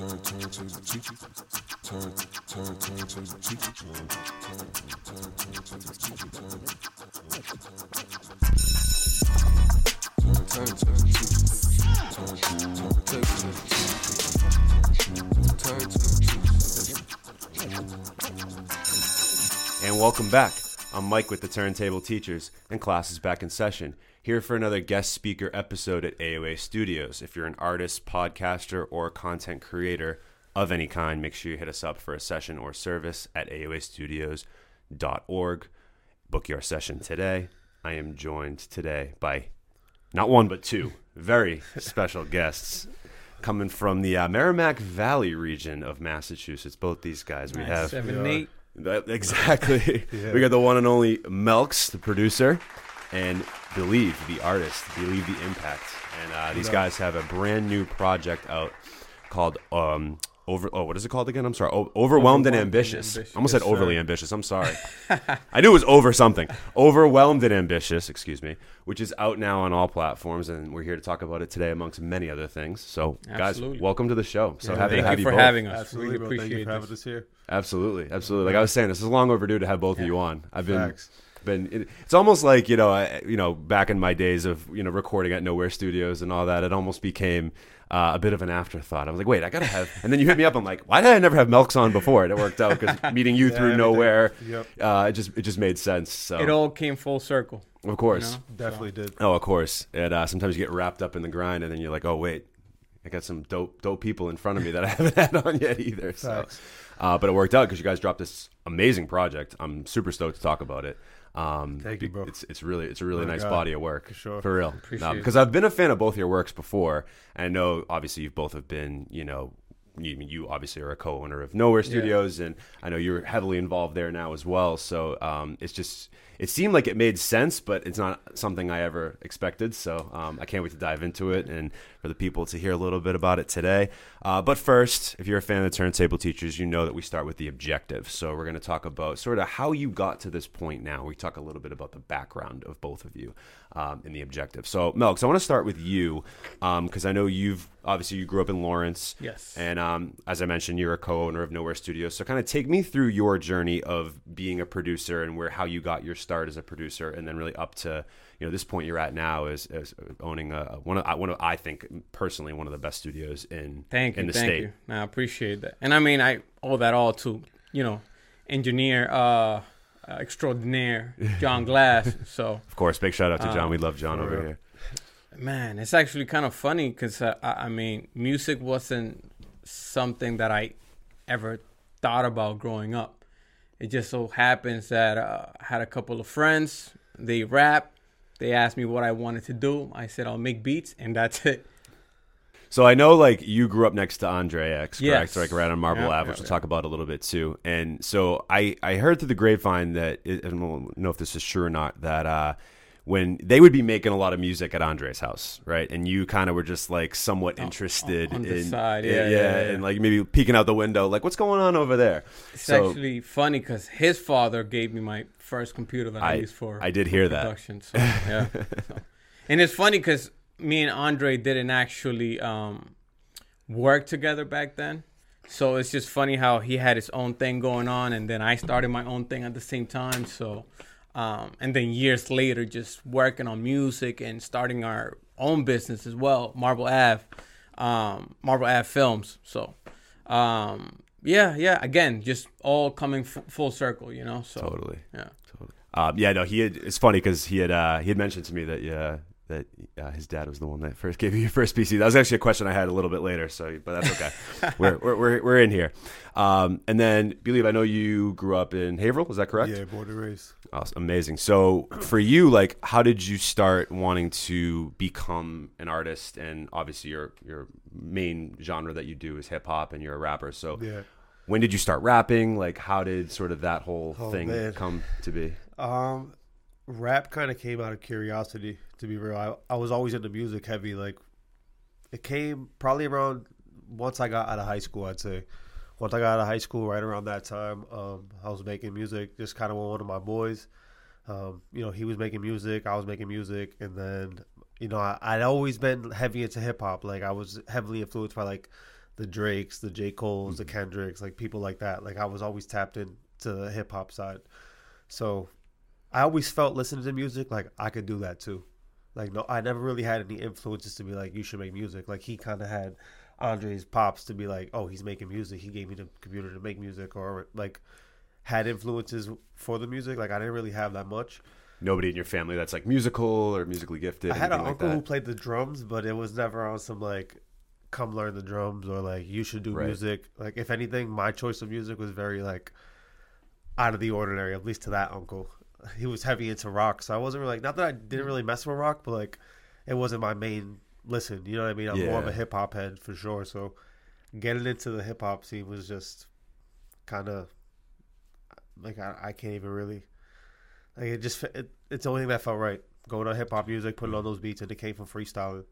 turn, turn to the teacher. Turn, turn, turn to the teacher. Turn, turn, turn, turn to the teacher. Turn, turn, turn to the teacher. Turn, turn, turn to the teacher. Turn to the teacher. And welcome back. I'm Mike with the Turntable Teachers, and class is back in session. Here for another guest speaker episode at AOA Studios. If you're an artist, podcaster, or content creator of any kind, make sure you hit us up for a session or service at aoastudios.org. Book your session today. I am joined today by not one but two very special guests coming from the uh, Merrimack Valley region of Massachusetts. Both these guys we have seven eight. that, exactly. Yeah. We got the one and only Melks, the producer, and Bleave, the artist. Bleave the impact. And uh, these guys have a brand new project out called um, over. Oh, what is it called again? I'm sorry. O- overwhelmed, and Overwhelmed and ambitious. Ambitious. I almost Yes, said overly sir. ambitious. I'm sorry. I knew it was over something. Overwhelmed and ambitious. Excuse me. Which is out now on all platforms, and we're here to talk about it today, amongst many other things. So, Absolutely. guys, welcome to the show. So Yeah, happy to Thank have you you for both. having us. Absolutely, really bro. Thank you appreciate for having us here. Absolutely, absolutely. Like I was saying, this is long overdue to have both of you on. I've been Facts. Been. It, it's almost like you know, I, you know, back in my days of you know recording at Knowhere Studios and all that, it almost became uh, a bit of an afterthought. I was like, wait, I gotta have. And then you hit me up. I'm like, why did I never have Melks on before? And it worked out because meeting you Yeah, through everything. Knowhere, Yep. uh, it just it just made sense. So It all came full circle. of course, you know? Definitely did. oh, of course. And uh, sometimes you get wrapped up in the grind, and then you're like, oh wait. I got some dope, dope people in front of me that I haven't had on yet either. So, uh, but it worked out because you guys dropped this amazing project. I'm super stoked to talk about it. Um, Thank you, bro. It's it's really it's a really My nice God. body of work For sure. for real. Appreciate it. Because I've been a fan of both your works before, and I know obviously you both have been you know. You, you obviously are a co-owner of Knowhere Studios, and I know you're heavily involved there now as well. So um, it's just it seemed like it made sense, but it's not something I ever expected. So um, I can't wait to dive into it and for the people to hear a little bit about it today. Uh, but first, if you're a fan of the Turntable Teachers, you know that we start with the objective. So we're going to talk about sort of how you got to this point now. We talk a little bit about the background of both of you um, in the objective. So, Melks, I want to start with you because I know you've obviously you grew up in Lawrence. Yes. And um, as I mentioned, you're a co-owner of Knowhere Studios. So, kind of take me through your journey of being a producer and where how you got your start as a producer, and then really up to you know this point you're at now is, as owning a one of one of I think personally one of the best studios in Thank you. in the thank state. you. No, I appreciate that. And I mean, I owe that all to you know, engineer uh, uh extraordinaire John Glass. so Of course, big shout out to John. Um, we love John over real. here. man, it's actually kind of funny because uh, I, I mean, music wasn't something that I ever thought about growing up. It just so happens that uh, I had a couple of friends. They rap. They asked me what I wanted to do. I said I'll make beats, and that's it. So I know like you grew up next to Andre X, correct? Yes. Like right on Marble Yeah, Ave, which yeah, we'll yeah. talk about a little bit too. And so I I heard through the grapevine that I don't know if this is true or not that uh when they would be making a lot of music at Andre's house, right? And you kind of were just like somewhat interested on the in side, yeah, yeah, yeah. and like maybe peeking out the window, like what's going on over there? It's So- actually funny because his father gave me my first computer that I, I- used for. I did hear that. production. So, yeah. So. And it's funny because me and Andre didn't actually um, work together back then. So it's just funny how he had his own thing going on, and then I started my own thing at the same time. So, um, and then years later, just working on music and starting our own business as well, Marble Ave, um, Marble Ave Films. So, um, yeah, yeah. Again, just all coming f- full circle, you know. So Totally. yeah. Totally. Um, yeah, no, he had. It's funny because he had uh, he had mentioned to me that yeah that uh, his dad was the one that first gave you your first PC. That was actually a question I had a little bit later. So, but that's okay. we're, we're we're we're in here. Um, and then, Bleave I know you grew up in Haverhill. Is that correct? Yeah, born and raised. Awesome. Amazing. So, for you, like, how did you start wanting to become an artist? And obviously, your your main genre that you do is hip hop, and you're a rapper. So, Yeah. when did you start rapping? Like, how did sort of that whole Oh, thing man. come to be? Um, rap kind of came out of curiosity. To be real, I, I was always into music heavy. Like, it came probably around once I got out of high school. I'd say once I got out of high school, right around that time, um, I was making music. Just kind of with one of my boys. Um, you know, he was making music, I was making music, and then you know, I, I'd always been heavy into hip hop. Like, I was heavily influenced by like the Drakes, the J Cole's, the Kendricks, like people like that. Like I was always tapped into the hip hop side, so I always felt listening to music like I could do that too. Like no, I never really had any influences to be like you should make music. Like he kind of had Andre's pops to be like, oh, he's making music. He gave me the computer to make music, or like had influences for the music. Like I didn't really have that much. Nobody in your family that's like musical or musically gifted. I had an like uncle who played the drums, but it was never on some like come learn the drums or like you should do Right. music. Like if anything, my choice of music was very like out of the ordinary, at least to that uncle. He was heavy into rock, so I wasn't really like not that I didn't really mess with rock, but like it wasn't my main listen. You know what I mean? I'm more of a hip hop head for sure. So getting into the hip hop scene was just kind of like I, I can't even really like it just it, it's the only thing that felt right. Going to hip hop music, putting on mm. those beats, and it came from freestyling.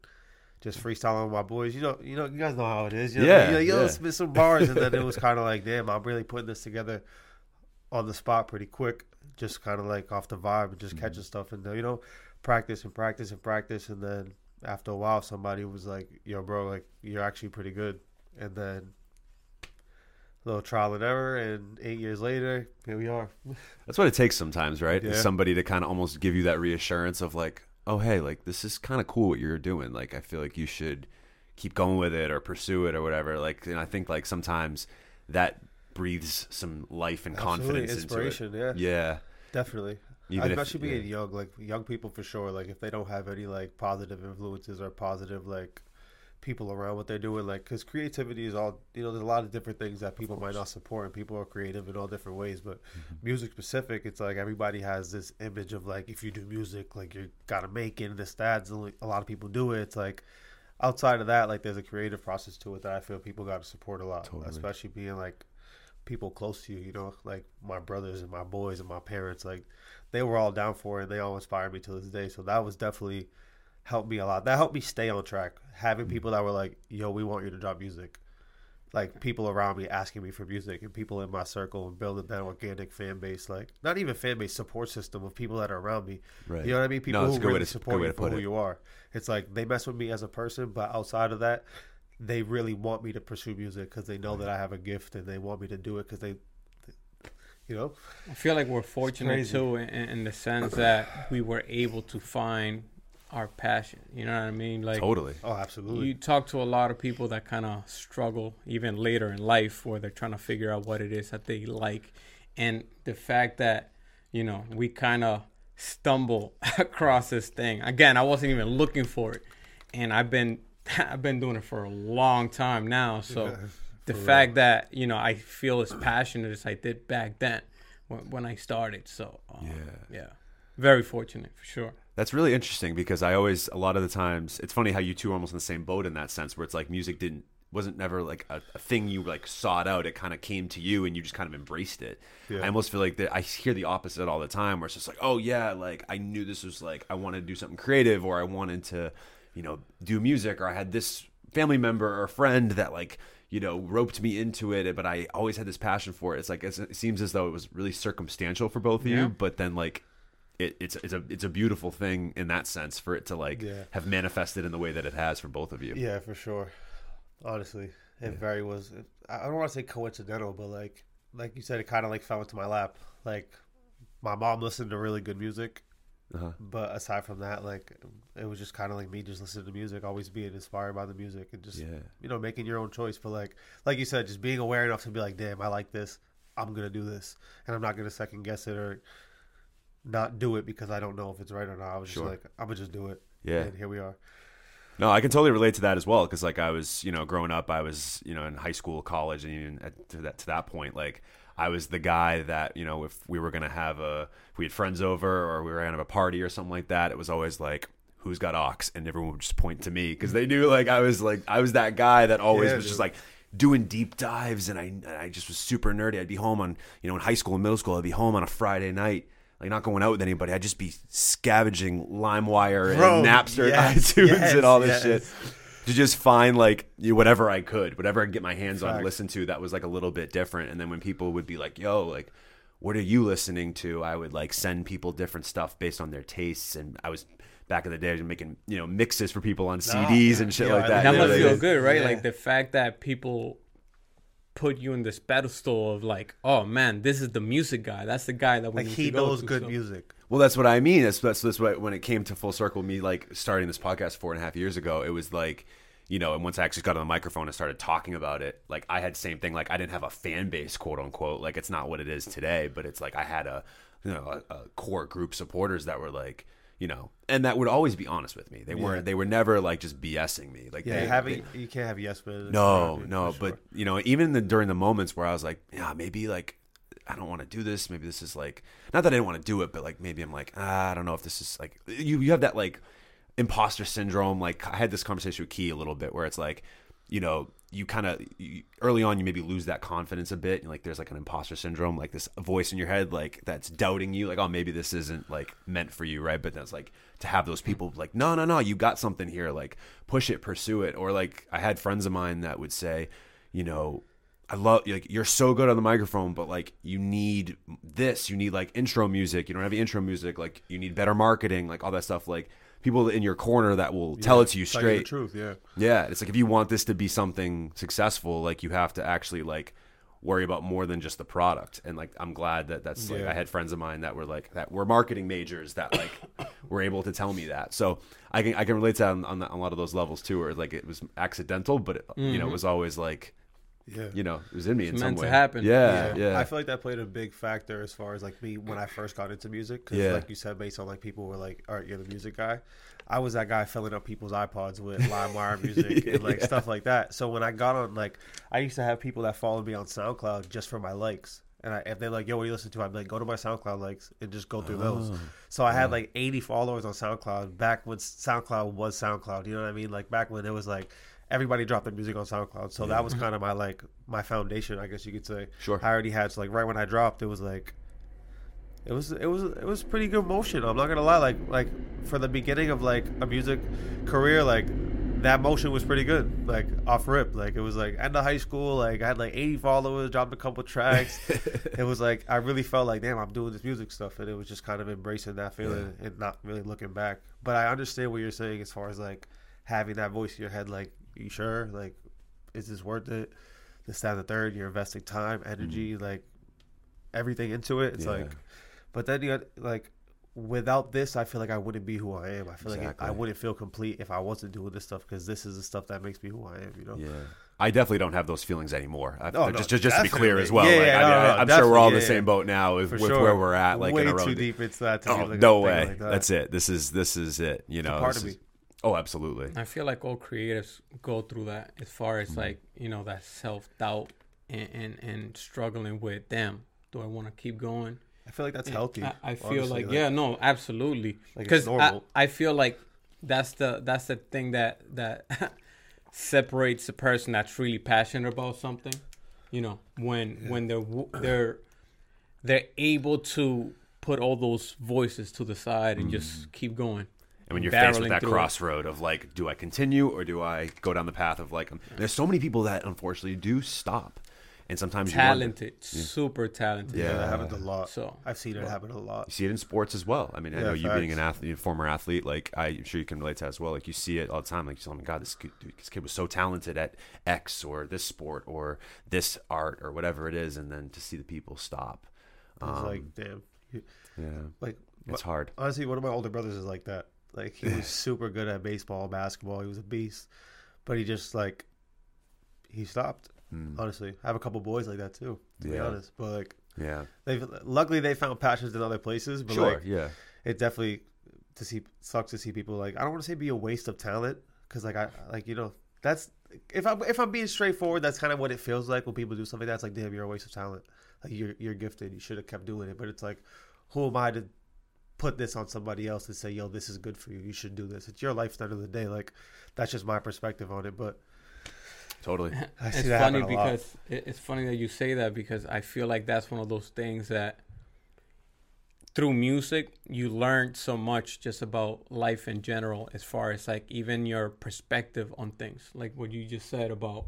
Just freestyling with my boys. You know, you know, you guys know how it is. You know, Yeah, you know, you yeah. spit some bars, and then it was kind of like, damn, I'm really putting this together on the spot pretty quick. Just kind of like off the vibe and just Mm-hmm. catching stuff, and you know, practice and practice and practice, and then after a while, somebody was like, "Yo, bro, like you're actually pretty good," and then. Little trial and error, and eight years later, here we are. That's what it takes sometimes, right? Is Yeah. somebody to kind of almost give you that reassurance of like, oh, hey, like this is kind of cool what you're doing. Like, I feel like you should keep going with it or pursue it or whatever. Like, and I think like sometimes that breathes some life and Absolutely, confidence inspiration, into yeah. Yeah. Definitely. Even if- Especially being yeah. young, like young people for sure. Like if they don't have any like positive influences or positive like people around what they're doing, like because creativity is all you know. There's a lot of different things that people might not support, and people are creative in all different ways. But Mm-hmm. music specific, it's like everybody has this image of like if you do music, like you gotta make it, and this that's only a lot of people do it. It's like outside of that, like there's a creative process to it that I feel people got to support a lot, Totally. especially being like people close to you, you know, like my brothers and my boys and my parents, like they were all down for it and they all inspired me to this day. So that was definitely helped me a lot. That helped me stay on track. Having people that were like, yo, we want you to drop music. Like people around me asking me for music and people in my circle and building that organic fan base, like not even fan base support system of people that are around me. Right. You know what I mean? People No, who really to- support you for who it. you are. It's like they mess with me as a person, but outside of that, they really want me to pursue music because they know that I have a gift and they want me to do it because they, you know, I feel like we're fortunate too, in, in the sense that we were able to find our passion. You know what I mean? Like Totally. oh, absolutely. you talk to a lot of people that kind of struggle even later in life, where they're trying to figure out what it is that they like, and the fact that you know we kind of stumble across this thing. Again, I wasn't even looking for it, and I've been I've been doing it for a long time now. So the fact that you know I feel as passionate as I did back then when, when I started. So um, Yeah. yeah, very fortunate for sure. That's really interesting because I always a lot of the times it's funny how you two are almost in the same boat in that sense where it's like music didn't wasn't never like a, a thing you like sought out it kind of came to you and you just kind of embraced it Yeah. i almost feel like that i hear the opposite all the time where it's just like oh yeah like i knew this was like i wanted to do something creative or i wanted to you know do music or i had this family member or friend that like you know roped me into it but i always had this passion for it it's like it's, it seems as though it was really circumstantial for both of Yeah. you but then like it, it's it's a it's a beautiful thing in that sense for it to like Yeah. have manifested in the way that it has for both of you. Yeah, for sure. Honestly, it very was. I don't want to say coincidental, but like, like you said, it kind of like fell into my lap. Like, my mom listened to really good music, Uh-huh. but aside from that, like, it was just kind of like me just listening to music, always being inspired by the music, and just Yeah. you know making your own choice. But like, like you said, just being aware enough to be like, damn, I like this. I'm gonna do this, and I'm not gonna second guess it or not do it because I don't know if it's right or not. I was Sure. just like, I'm gonna just do it. Yeah. and here we are. No, I can totally relate to that as well because like I was, you know, growing up, I was, you know, in high school, college, and even at, to that to that point, like I was the guy that, you know, if we were gonna have a, if we had friends over or we were gonna have a party or something like that, it was always like. Who's got aux? And everyone would just point to me because they knew like I was like I was that guy that always Yeah, was just like doing deep dives and I and I just was super nerdy. I'd be home on you know in high school and middle school. I'd be home on a Friday night, like not going out with anybody. I'd just be scavenging LimeWire Bro, and Napster, yes, iTunes, yes, and all this yes. shit to just find like whatever I could, whatever I could get my hands on, listen to that was like a little bit different. And then when people would be like, "Yo, like." What are you listening to? I would like send people different stuff based on their tastes, and I was back in the day making you know mixes for people on CDs and shit yeah, like that. that must feel good, right? Yeah. Like the fact that people put you in this pedestal of like, oh man, this is the music guy. That's the guy that we Like need he to go knows to, good so- music. Well, that's what I mean. That's that's, that's what when it came to full circle, me like starting this podcast four and a half years ago, it was like, you know, and once I actually got on the microphone and started talking about it, like I had same thing. Like I didn't have a fan base, quote unquote. Like it's not what it is today, but it's like I had a you know a, a core group supporters that were like. You know, and that would always be honest with me. They weren't. They were never like just BSing me. Like Yeah, they, having you can't have yes men. no, no, for but you know, even the, during the moments where I was like, yeah, maybe like I don't want to do this. Maybe this is like not that I didn't want to do it, but like maybe I'm like ah, I don't know if this is like you. You have that like imposter syndrome. Like I had this conversation with Key a little bit where it's like, you know, you kind of early on you maybe lose that confidence a bit. And like there's like an imposter syndrome, like this voice in your head, like that's doubting you, like oh maybe this isn't like meant for you, right? But that's like to have those people like no no no, you got something here, like push it, pursue it. Or like I had friends of mine that would say, you know. I love like you're so good on the microphone, but like you need this, you need like intro music. You don't have intro music, like you need better marketing, like all that stuff. Like people in your corner that will tell it to you Tell you the straight. truth, yeah. Yeah, it's like if you want this to be something successful, like you have to actually like worry about more than just the product. And like I'm glad that that's like Yeah. I had friends of mine that were like that were marketing majors that like were able to tell me that. So I can I can relate to that on, on, the- on a lot of those levels too, where like it was accidental, but it, you know it mm-hmm. was always like Yeah. you know it was in me in It's some meant to way. happen. Yeah, yeah. I feel like that played a big factor as far as like me when I first got into music. Cause Yeah. like you said, based on like people were like, "All right, you're the music guy." I was that guy filling up people's iPods with LimeWire music and like stuff like that. So when I got on, like, I used to have people that followed me on SoundCloud just for my likes. And I, if they're like, "Yo, what do you listen to?" I'd be like, "Go to my SoundCloud likes and just go through oh. those." So I had like 80 followers on SoundCloud back when SoundCloud was SoundCloud. You know what I mean? Like back when it was like everybody dropped their music on SoundCloud. So that was kind of my like my foundation, I guess you could say. Sure. I already had so like right when I dropped, it was like it was it was it was pretty good motion. I'm not gonna lie. Like like for the beginning of like a music career, like that motion was pretty good. Like off rip, like it was like end of high school. Like I had like 80 followers, dropped a couple tracks. it was like I really felt like damn, I'm doing this music stuff, and it was just kind of embracing that feeling and not really looking back. But I understand what you're saying as far as like having that voice in your head. Like, you sure? Like, is this worth it? This, that, and the third. You're investing time, energy, mm-hmm. like everything into it. It's Yeah. like, but then you got, like without this, I feel like I wouldn't be who I am. I feel like I wouldn't feel complete if I wasn't doing this stuff because this is the stuff that makes me who I am. You know. Yeah. I definitely don't have those feelings anymore. I, Oh, no, uh, just, just, just to be clear as well. Yeah, like, yeah, I mean, no, no, sure we're all in the same boat now with, with sure. where we're at. Like way in our too deep It's that. To Oh, like no way. like that. That's it. This is this is it. You know, part of is- me. Oh, absolutely. I feel like all creatives go through that as far Mm-hmm. as like you know that self doubt and, and and struggling with damn. Do I want to keep going? I feel like that's healthy. I, I feel honestly, like, yeah, no, absolutely. Like, Because I. I feel like that's the that's the thing that that separates a person that's really passionate about something. You know, when when they're they're they're able to put all those voices to the side and Mm. just keep going. And when you're faced with that through it. crossroad of like, do I continue or do I go down the path of like? There's so many people that unfortunately do stop, and sometimes you wonder- talented, super talented. yeah, Yeah. that happens a lot. So I've seen it happen a lot. You see it in sports as well. I mean, I Yeah, know you being an athlete, former athlete, like I'm sure you can relate to that as well. Like you see it all the time. Like, oh my god, this kid, dude, this kid was so talented at X or this sport or this art or whatever it is, and then to see the people stop, It's um, like damn. Yeah, Like it's hard. honestly, one of my older brothers is like that. Like he was super good at baseball, basketball. He was a beast, but he just like he stopped. Honestly, I have a couple boys like that too. To be Hmm. Honest, but like Yeah, they've luckily they found passions in other places. But sure. like yeah, it definitely to see sucks to see people like I don't want to say be a waste of talent because like I like you know that's if I'm if I'm being straightforward that's kind of what it feels like when people do something like that. Like damn you're a waste of talent. Like you're you're gifted. You should have kept doing it. But it's like who am I to put this on somebody else and say yo this is good for you. You should do this. It's your life at the end of the day. Like that's just my perspective on it. But totally. I it's see that funny happen a lot. because it's funny that you say that because I feel like that's one of those things that through music you learn so much just about life in general as far as like even your perspective on things like what you just said about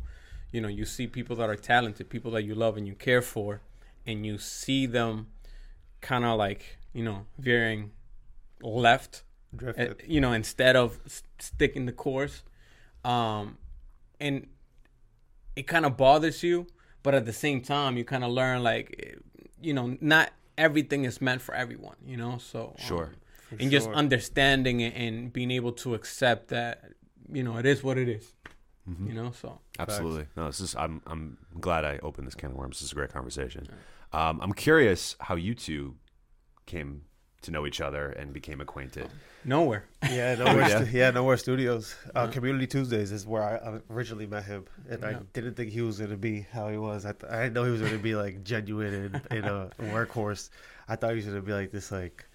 you know you see people that are talented people that you love and you care for and you see them kind of like you know veering left Drifted. uh, you know, instead of s- sticking the course. Um, and it kind of bothers you, but at the same time, you kind of learn like, eh, you know, not everything is meant for everyone. You know, so um, Sure. and just understanding it and being able to accept that, you know, it is what it is, Mm-hmm. You know, so Absolutely. No, this is. I'm. I'm glad I opened this can of worms. This is a great conversation. Um, I'm curious how you two came to know each other and became acquainted. Knowhere. Yeah, Knowhere. Yeah. yeah. yeah, Knowhere studios. Uh, Community Tuesdays is where I I originally met him, and I didn't think he was gonna be how he was. I, th- I didn't know he was gonna be like genuine and, and a workhorse. I thought he was gonna be like this, like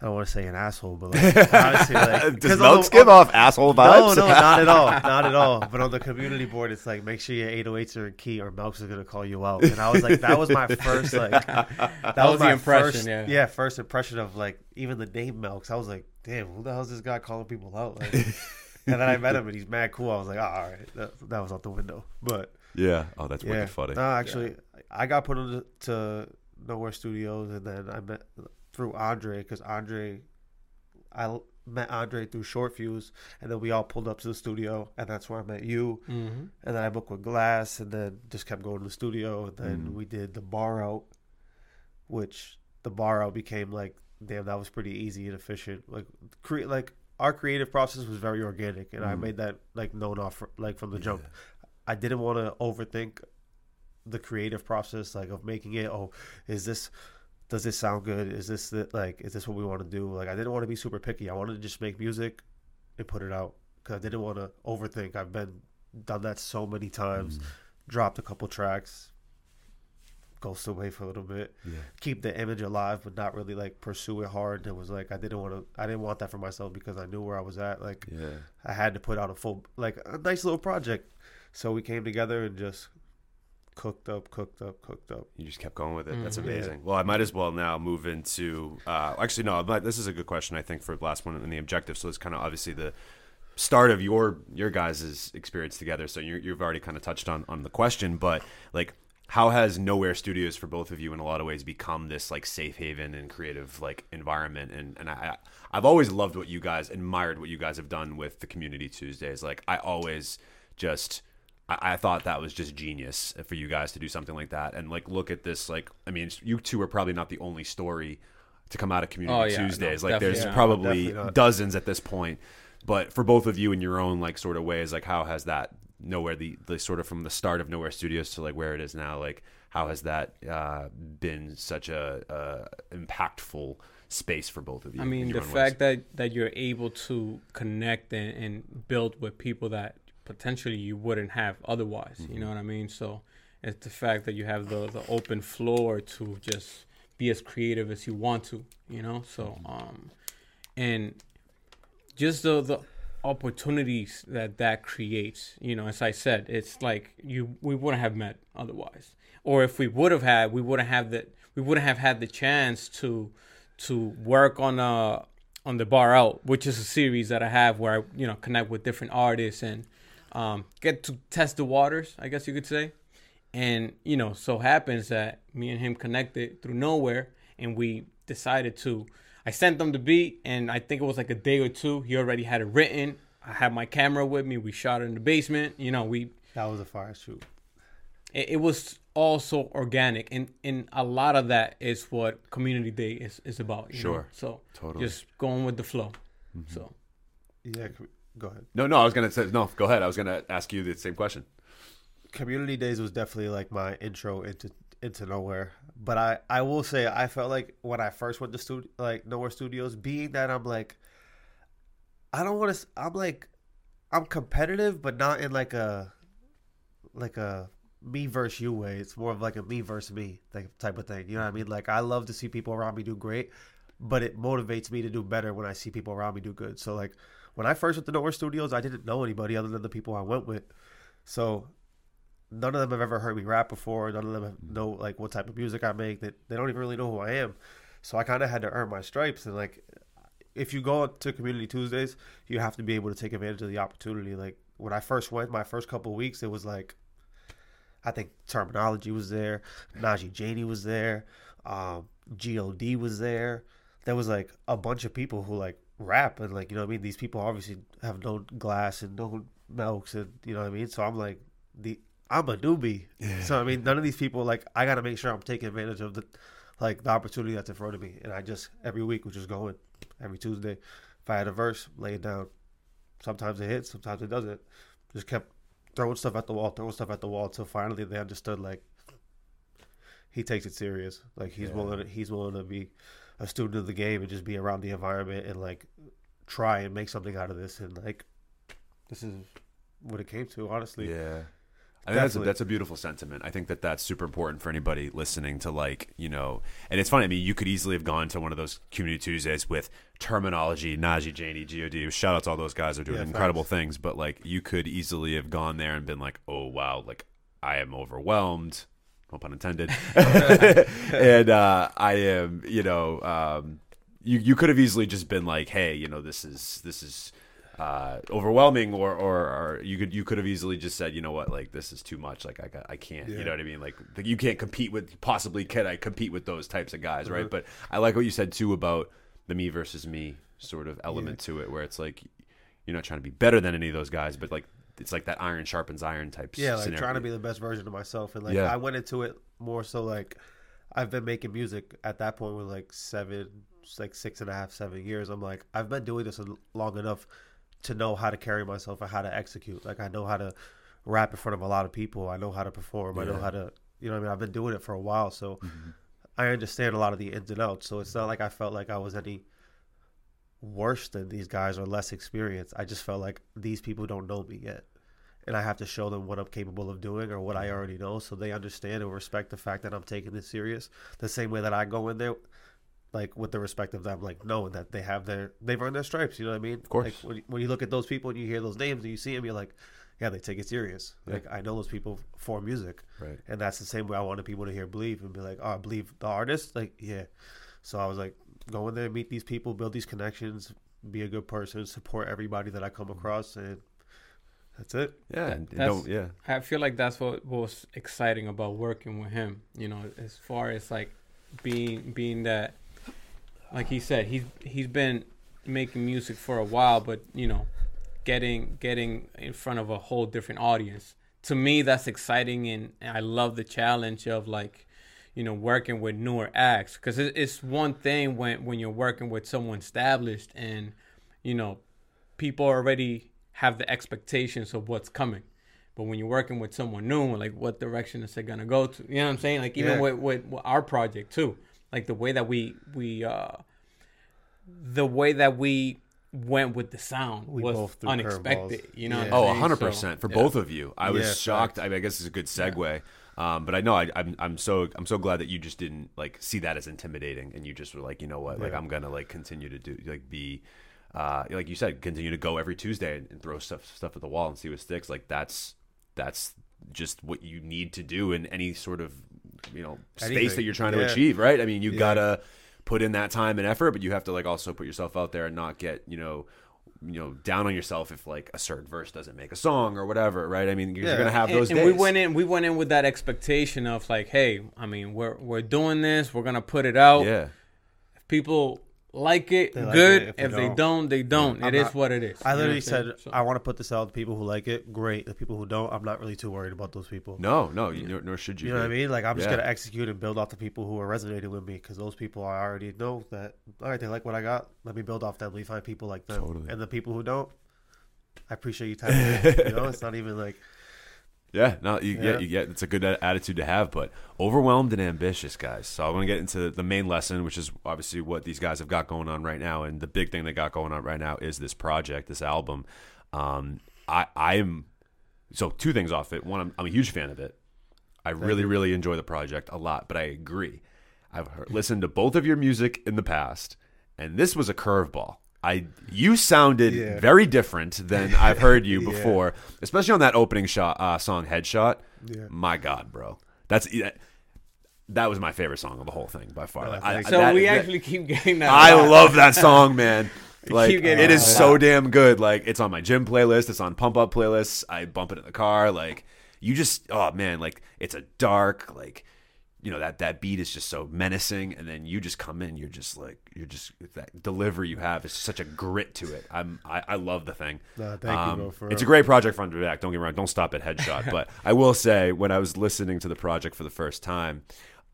I don't want to say an asshole, but like honestly, like Does Melks give off asshole vibes? no, no, not at all, not at all. But on the community board, it's like make sure your 808s are in key, or Melks is gonna call you out. And I was like, that was my first like that, was the my impression, First, yeah. yeah, first impression of like even the name Melks. I was like, damn, who the hell is this guy calling people out? Like, and then I met him, and he's mad cool. I was like, oh, all right, that, that was out the window. But yeah. Oh, that's yeah, wicked funny. no, actually, I got put into to Knowhere Studios, and then I met through Andre because Andre, I met Andre through Short Fuse, and then we all pulled up to the studio, and that's where I met you. Mm-hmm. And then I booked with Glass, and then just kept going to the studio, and then Mm. we did the bar out, which the bar out became like, damn, that was pretty easy and efficient. Like, cre- like our creative process was very organic, and I Mm. made that like known off like from the jump. I didn't want to overthink the creative process, like of making it. Oh, is this? Does this sound good? Is this the, like? Is this what we want to do? Like, I didn't want to be super picky. I wanted to just make music and put it out because I didn't want to overthink. I've been done that so many times. Mm-hmm. Dropped a couple tracks, ghost away for a little bit, Yeah. keep the image alive, but not really like pursue it hard. It was like I didn't want to. I didn't want that for myself because I knew where I was at. Like Yeah. I had to put out a full, like a nice little project. So we came together and just cooked up, cooked up, cooked up. You just kept going with it. That's Mhm. amazing. Well, I might as well now move into. Uh, actually, no. But this is a good question. I think for the last one in the objective. So it's kind of obviously the start of your your guys' experience together. So you you've already kind of touched on on the question, but like. How has Knowhere Studios for both of you in a lot of ways become this like safe haven and creative like environment? And and I I've always loved what you guys admired what you guys have done with the Community Tuesdays. Like I always just I, I thought that was just genius for you guys to do something like that. And like, look at this. Like, I mean, you two are probably not the only story to come out of Community Oh, yeah, Tuesdays. no, like, there's definitely not. probably dozens at this point. But for both of you in your own like sort of ways, like, how has that Knowhere the the sort of from the start of Knowhere Studios to like where it is now? Like, how has that uh, been such a, uh impactful space for both of you? I mean, your the own ways? fact that that you're able to connect and, and build with people that potentially you wouldn't have otherwise. Mm-hmm. You know what I mean? So it's the fact that you have the the open floor to just be as creative as you want to. You know, so Mm-hmm. um, and just the the opportunities that that creates. You know, as I said, it's like you we wouldn't have met otherwise, or if we would have had, we wouldn't have that. We wouldn't have had the chance to to work on uh on the bar out, which is a series that I have where I you know connect with different artists and um, get to test the waters, I guess you could say. And you know, so happens that me and him connected through Knowhere, and we decided to. I sent him the beat, and I think it was like a day or two. He already had it written. I had my camera with me. We shot it in the basement. You know, we That was a fire shoot. it, it was also organic, and and a lot of that is what Community Day is is about. You know? Sure. So Totally. just going with the flow. So Yeah, com- go ahead. no, no. I was gonna say no. Go ahead. I was gonna ask you the same question. Community Days was definitely like my intro into into Knowhere. But I I will say I felt like when I first went to studio like Knowhere Studios, being that I'm like I don't want to. I'm like I'm competitive, but not in like a like a me versus you way. It's more of like a me versus me type of thing. You know what I mean? Like I love to see people around me do great, but it motivates me to do better when I see people around me do good. So like when I first went to Knowhere Studios, I didn't know anybody other than the people I went with. So none of them have ever heard me rap before. None of them know like what type of music I make. That they, don't even really know who I am. So I kind of had to earn my stripes. And like, if you go to Community Tuesdays, you have to be able to take advantage of the opportunity. Like when I first went, my first couple of weeks, it was like, I think terminology was there, Najee Janey was there, um, God was there. There was like a bunch of people who like rap and like you know I mean. These people obviously have known Glass and known Melks and you know what I mean. So I'm like the I'm a newbie. So I mean, none of these people like I got to make sure I'm taking advantage of the like the opportunity that's in front of me. And I just every week was just going every Tuesday. If I had a verse, lay it down. Sometimes it hits, sometimes it doesn't. Just kept throwing stuff at the wall, throwing stuff at the wall until finally they understood like he takes it serious. Like he's Yeah. willing to, he's willing to be a student of the game and just be around the environment and like try and make something out of this and like this is what it came to honestly. Yeah. I think that's a, that's a beautiful sentiment. I think that that's super important for anybody listening to like you know, and it's funny. I mean, you could easily have gone to one of those community Tuesdays with terminology, Najee, Janie, God. Shout out to all those guys who are doing Yeah, incredible things. But like, you could easily have gone there and been like, oh wow, like I am overwhelmed. No pun intended. and uh, I am, you know, um, you you could have easily just been like, hey, you know, this is this is uh, overwhelming, or, or or you could you could have easily just said, you know what, like this is too much, like I got, I can't, you know what I mean, like you can't compete with possibly can I compete with those types of guys, Mm-hmm. right? But I like what you said too about the me versus me sort of element to it, where it's like you're not trying to be better than any of those guys, but like it's like that iron sharpens iron type. Yeah, like scenario. trying to be the best version of myself, and like Yeah. I went into it more so like I've been making music at that point with like seven, like six and a half, seven years. I'm like I've been doing this long enough to know how to carry myself and how to execute. Like I know how to rap in front of a lot of people. I know how to perform. I know how to, you know, what I mean, I've been doing it for a while, so mm-hmm. I understand a lot of the ins and outs. So it's not like I felt like I was any worse than these guys or less experienced. I just felt like these people don't know me yet. And I have to show them what I'm capable of doing or what I mm-hmm. already know so they understand and respect the fact that I'm taking this serious. The same way that I go in there like with the respect of them, like knowing that they have their they've earned their stripes, you know what I mean? Of course. Like when you, when you look at those people and you hear those names and you see them, you're like, yeah, they take it serious. Yeah. Like I know those people for music, Right. And that's the same way I wanted people to hear "Bleave" and be like, oh, I believe the artist, like yeah. So I was like, go in there, meet these people, build these connections, be a good person, support everybody that I come mm-hmm. across, and that's it. Yeah, That's- don't yeah. I feel like that's what was exciting about working with him. You know, as far as like being being that, like he said, he's he's been making music for a while, but you know, getting getting in front of a whole different audience. To me, that's exciting, and I love the challenge of like, you know, working with newer acts. Because it's one thing when when you're working with someone established, and you know, people already have the expectations of what's coming. But when you're working with someone new, like what direction is it gonna go to? You know what I'm saying? Like even Yeah. with, with, with our project too, like the way that we we uh the way that we went with the sound We was both threw unexpected. You know? Yeah. what I'm Oh, saying? hundred So, percent for yeah. both of you. I was Yeah, shocked. facts. I, mean, I guess it's a good segue. Um, but I know I, I'm I'm so I'm so glad that you just didn't like see that as intimidating, and you just were like, you know what, like Yeah. I'm gonna like continue to do like be, uh, like you said, continue to go every Tuesday and, and throw stuff stuff at the wall and see what sticks. Like that's that's just what you need to do in any sort of you know space Anything. that you're trying to achieve, right? I mean, you Yeah. gotta put in that time and effort, but you have to like also put yourself out there and not get you know you know down on yourself if like a certain verse doesn't make a song or whatever, right? I mean, you're, you're Yeah. gonna have And, those and days. we went in we went in with that expectation of like, hey, I mean, we're we're doing this, we're gonna put it out. yeah, If people like it, They like good. it. If, If they they don't, don't, they don't. I'm It is not- what it is. I You know literally said? So- I want to put this out. The people who like it, great. The people who don't, I'm not really too worried about those people. no, no, you nor, nor should you. You know what I mean? Like I'm just gonna execute and build off the people who are resonating with me because those people I already know that all right, they like what I got. Let me build off them. Let me find people like them. Totally. And the people who don't, I appreciate you tapping in. You know, it's not even like Yeah, no, you, yeah, Yeah. you get it's a good attitude to have, but overwhelmed and ambitious, guys. So I want to get into the main lesson, which is obviously what these guys have got going on right now, and the big thing they got going on right now is this project, this album. Um, I I'm so two things off it. One, I'm, I'm a huge fan of it. I really, really enjoy the project a lot, but I agree. I've heard, listened to both of your music in the past, and this was a curveball. I you sounded Yeah. very different than I've heard you Yeah. before, especially on that opening shot uh, song, "Headshot." Yeah. My God, bro, that's that was my favorite song of the whole thing by far. Like, I- So that- we that- actually keep getting that. I lot. love that song, man. Like keep getting it is so lot. damn good. Like it's on my gym playlist. It's on pump up playlists. I bump it in the car. Like you just, oh man, like it's a dark, like you know that that beat is just so menacing, and then you just come in, you're just like you're just that delivery you have is such a grit to it. I'm I, I love the thing. Nah, thank you, bro, for it's a great project front to back. Don't get me wrong. Don't stop at Headshot. but I will say, when I was listening to the project for the first time,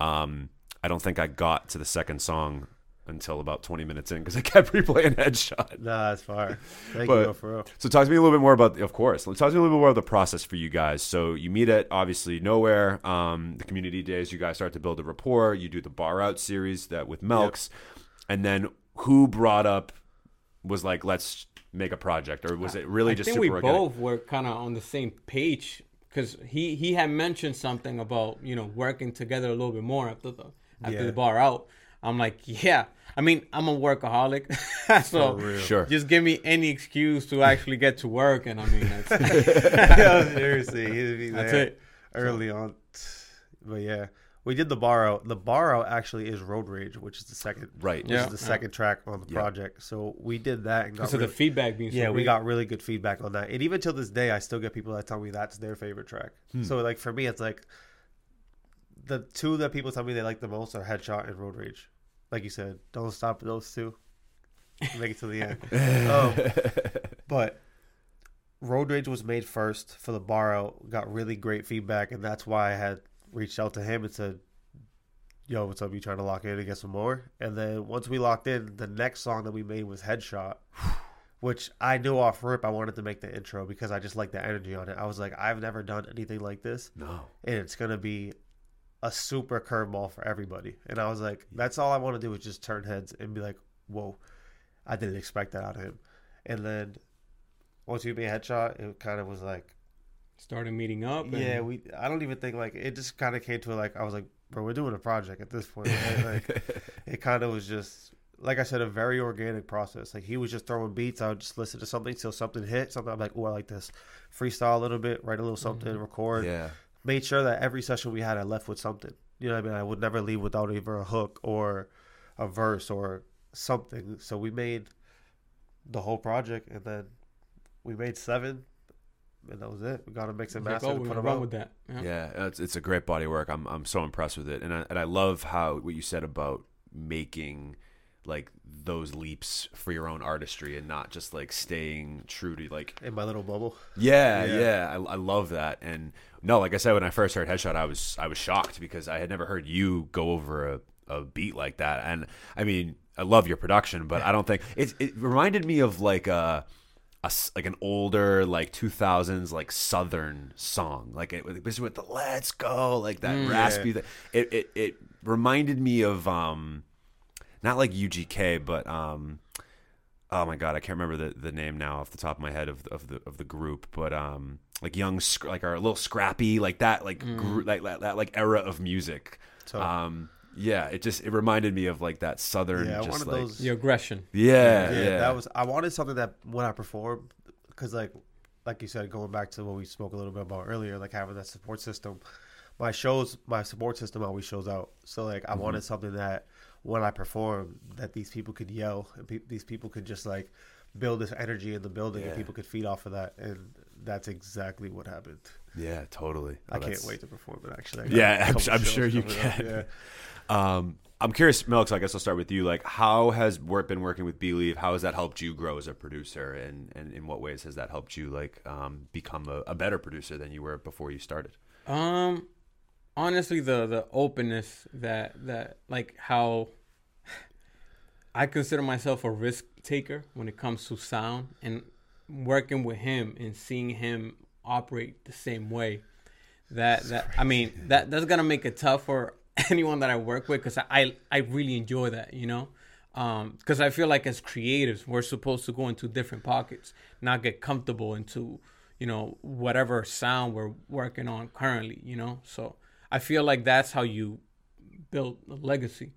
um, I don't think I got to the second song until about 20 minutes in because I kept replaying Headshot. Nah, it's fire. Thank But- you, bro, for real. So talk to me a little bit more about, of course, Let's talk to me a little bit more about the process for you guys. So you meet at obviously Knowhere, um, the community days. You guys start to build a rapport. You do the bar out series that with Melks, and then who brought up was like, let's make a project, or was it really I just think super we organic? both were kind of on the same page because he he had mentioned something about you know working together a little bit more after the after Yeah. the bar out. I'm like, yeah. I mean, I'm a workaholic, so Sure. just give me any excuse to actually get to work, and I mean, that's, yeah, seriously, he'd be That's there it. early on. But yeah, we did the borrow. The borrow actually is Road Rage, which is the second, Right. Which Yeah. is the second track on the Yeah. project. So we did that and got because of the feedback being so yeah, we got really good feedback on that. And even till this day, I still get people that tell me that's their favorite track. Hmm. So like for me, it's like the two that people tell me they like the most are Headshot and Road Rage. Like you said, don't stop at those two. Make it to the end. Um, but Road Rage was made first for the bar out. Got really great feedback, and that's why I had reached out to him and said, "Yo, what's up? You trying to lock in and get some more?" And then once we locked in, the next song that we made was Headshot, which I knew off rip I wanted to make the intro because I just like the energy on it. I was like, I've never done anything like this, No. and it's gonna be a super curveball for everybody. And I was like, that's all I want to do is just turn heads and be like, whoa, I didn't expect that out of him. And then once we made headshot, it kind of was like, started meeting up. And yeah, we. I don't even think like it just kind of came to like I was like, bro, we're doing a project at this point. right? Like it kind of was just like I said, a very organic process. Like he was just throwing beats. I would just listen to something till something hit. Something I'm like, oh, I like this. Freestyle a little bit, write a little something, mm-hmm. record Yeah. Made sure that every session we had, I left with something. You know what I mean? I would never leave without either a hook or a verse or something. So we made the whole project, and then we made seven, and that was it. We got to mix and Like, master oh, and put gonna them out. with that. Yeah. Yeah, it's, it's a great body of work. I'm I'm so impressed with it, and I, and I love how what you said about making like those leaps for your own artistry and not just like staying true to like In my little bubble. yeah Yeah. yeah, I, I love that and no like I said when I first heard Headshot I was I was shocked because I had never heard you go over a, a beat like that and I mean I love your production but I don't think it it reminded me of like a. A, like an older like 2000s like southern song like it especially with the let's go like that raspy th- it, it it reminded me of um not like UGK but um oh my god I can't remember the, the name now off the top of my head of the, of the of the group but um like young Sc- like our Lil Scrappy like that like gr- like that, that like era of music So- um yeah it just it reminded me of like that southern Yeah, just like those. The aggression. yeah, yeah, yeah, that was. I wanted something that when I performed, because like, like you said, going back to what we spoke a little bit about earlier, like having that support system. My shows, my support system always shows out. So like, I Mm-hmm. wanted something that when I perform, that these people could yell and pe- these people could just like build this energy in the building, and people could feed off of that. And that's exactly what happened. yeah totally I Oh, can't wait to perform it. Actually, I got Yeah, a I'm, I'm sure you can. Yeah. Um, I'm curious, Melks. I guess I'll start with you. Like, how has work been working with Bleave? How has that helped you grow as a producer, and and in what ways has that helped you like um, become a, a better producer than you were before you started? Um, honestly, the the openness that that like how I consider myself a risk taker when it comes to sound and working with him and seeing him operate the same way. That that I mean that that's gonna make it tough for anyone that I work with because I I really enjoy that you know um, because I feel like as creatives we're supposed to go into different pockets, not get comfortable into you know whatever sound we're working on currently. You know, so I feel like that's how you build a legacy.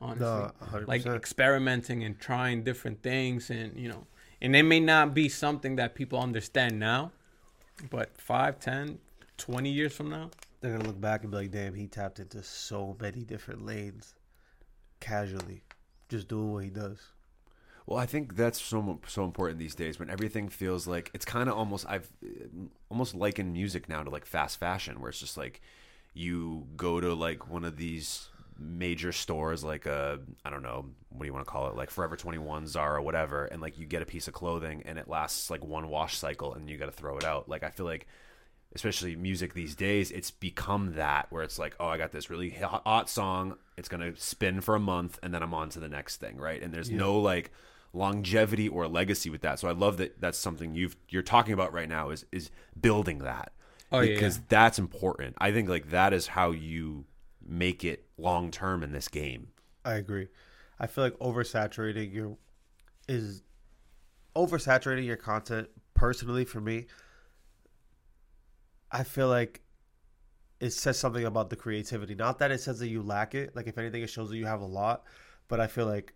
Honestly, No, 100%. like experimenting and trying different things, and you know, and it may not be something that people understand now, but 5, 10, 20 years from now, they're gonna look back and be like, "Damn, he tapped into so many different lanes, casually, just doing what he does." Well, I think that's so so important these days when everything feels like it's kind of almost I've almost likened music now to like fast fashion, where it's just like you go to like one of these major stores like uh I don't know what do you want to call it? Like Forever 21 Zara whatever and like you get a piece of clothing and it lasts like one wash cycle and you got to throw it out. Like I feel like especially music these days it's become that where it's like oh I got this really hot hot song it's going to spin for a month and then I'm on to the next thing right? And there's no like longevity or legacy with that. So I love that that's something you've you're talking about right now is is building that Oh, yeah, because yeah. that's important I think like that is how you make it long term in this game I agree. I feel like oversaturating your is oversaturating your content personally for me. I feel like it says something about the creativity. Not that it says that you lack it. Like if anything, it shows that you have a lot. But I feel like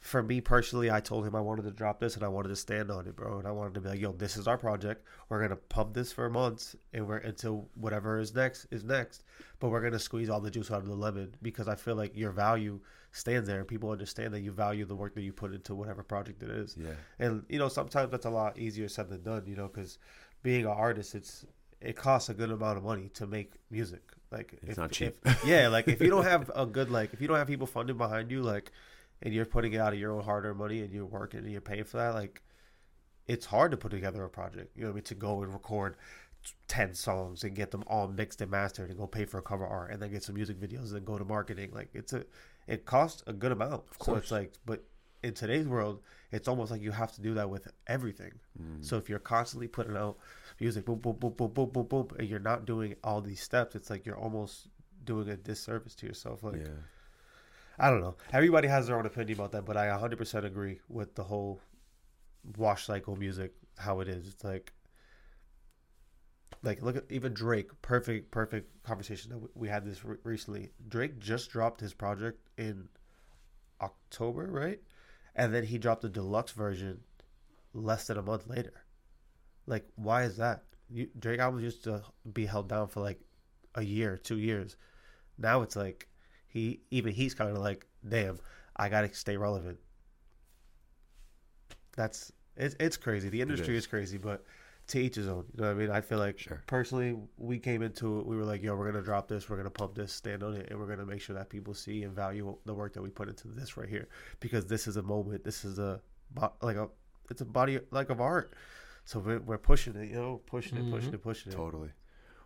for me personally, I told him I wanted to drop this and I wanted to stand on it, bro. And I wanted to be like, yo, this is our project. We're gonna pump this for months and we're until whatever is next is next. But we're gonna squeeze all the juice out of the lemon because I feel like your value stands there and people understand that you value the work that you put into whatever project it is. Yeah. And you know, sometimes that's a lot easier said than done, you know, because being an artist it's it costs a good amount of money to make music. Like It's not cheap. if- yeah, like if you don't have a good like if you don't have people funding behind you, like and you're putting it out of your own hard earned money and you're working and you're paying for that, like it's hard to put together a project. You know what I mean? To go and record ten songs and get them all mixed and mastered and go pay for a cover art and then get some music videos and then go to marketing. Like it's a it costs a good amount. Of course. So it's like but in today's world, it's almost like you have to do that with everything. Mm. So if you're constantly putting out music, boom, boom, boom, boom, boom, boom, boom, and you're not doing all these steps, it's like you're almost doing a disservice to yourself. Like yeah I don't know. Everybody has their own opinion about that, but I 100% agree with the whole wash cycle music how it is. It's like like look at even Drake. Perfect, perfect conversation that we- had this re- recently. Drake just dropped his project in October, right? And then he dropped the deluxe version less than a month later. Like, why is that? You, Drake albums used to be held down for like a year, two years. Now it's like he even he's kind of like, damn, I gotta stay relevant. That's it's it's crazy. The industry is. is. crazy, but to each his own. You know what I mean? I feel like Sure. personally, we came into it. We were like, yo, we're gonna drop this. We're gonna pump this, stand on it, and we're gonna make sure that people see and value the work that we put into this right here because this is a moment. This is a like a it's a body like of art. So we're, we're pushing it, you know, pushing it, pushing mm-hmm. it, pushing it. Totally.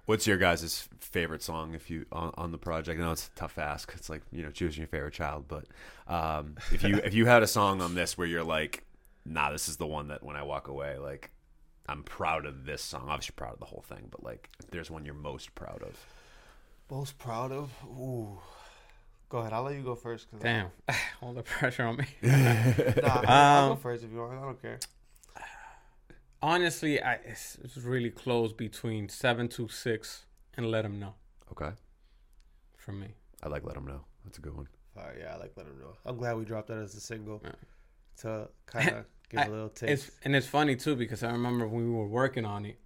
What's your guys' favorite song if you on, on the project? I know it's a tough ask. It's like you know choosing your favorite child, but um, if you if you had a song on this where you're like, nah, this is the one that when I walk away, like I'm proud of this song. Obviously proud of the whole thing, but like if there's one you're most proud of. Most proud of? Ooh. Go ahead. I'll let you go first. Cause Damn, all the pressure on me. Nah, I'll go Um, first if you want. I don't care. Honestly, I it's, it's really close between seven two six and let them know Okay, for me. I like let them know. That's a good one. All right, yeah, I like let him know. I'm glad we dropped that as a single Yeah. to kind of give I- a little It's and it's funny too because I remember when we were working on it,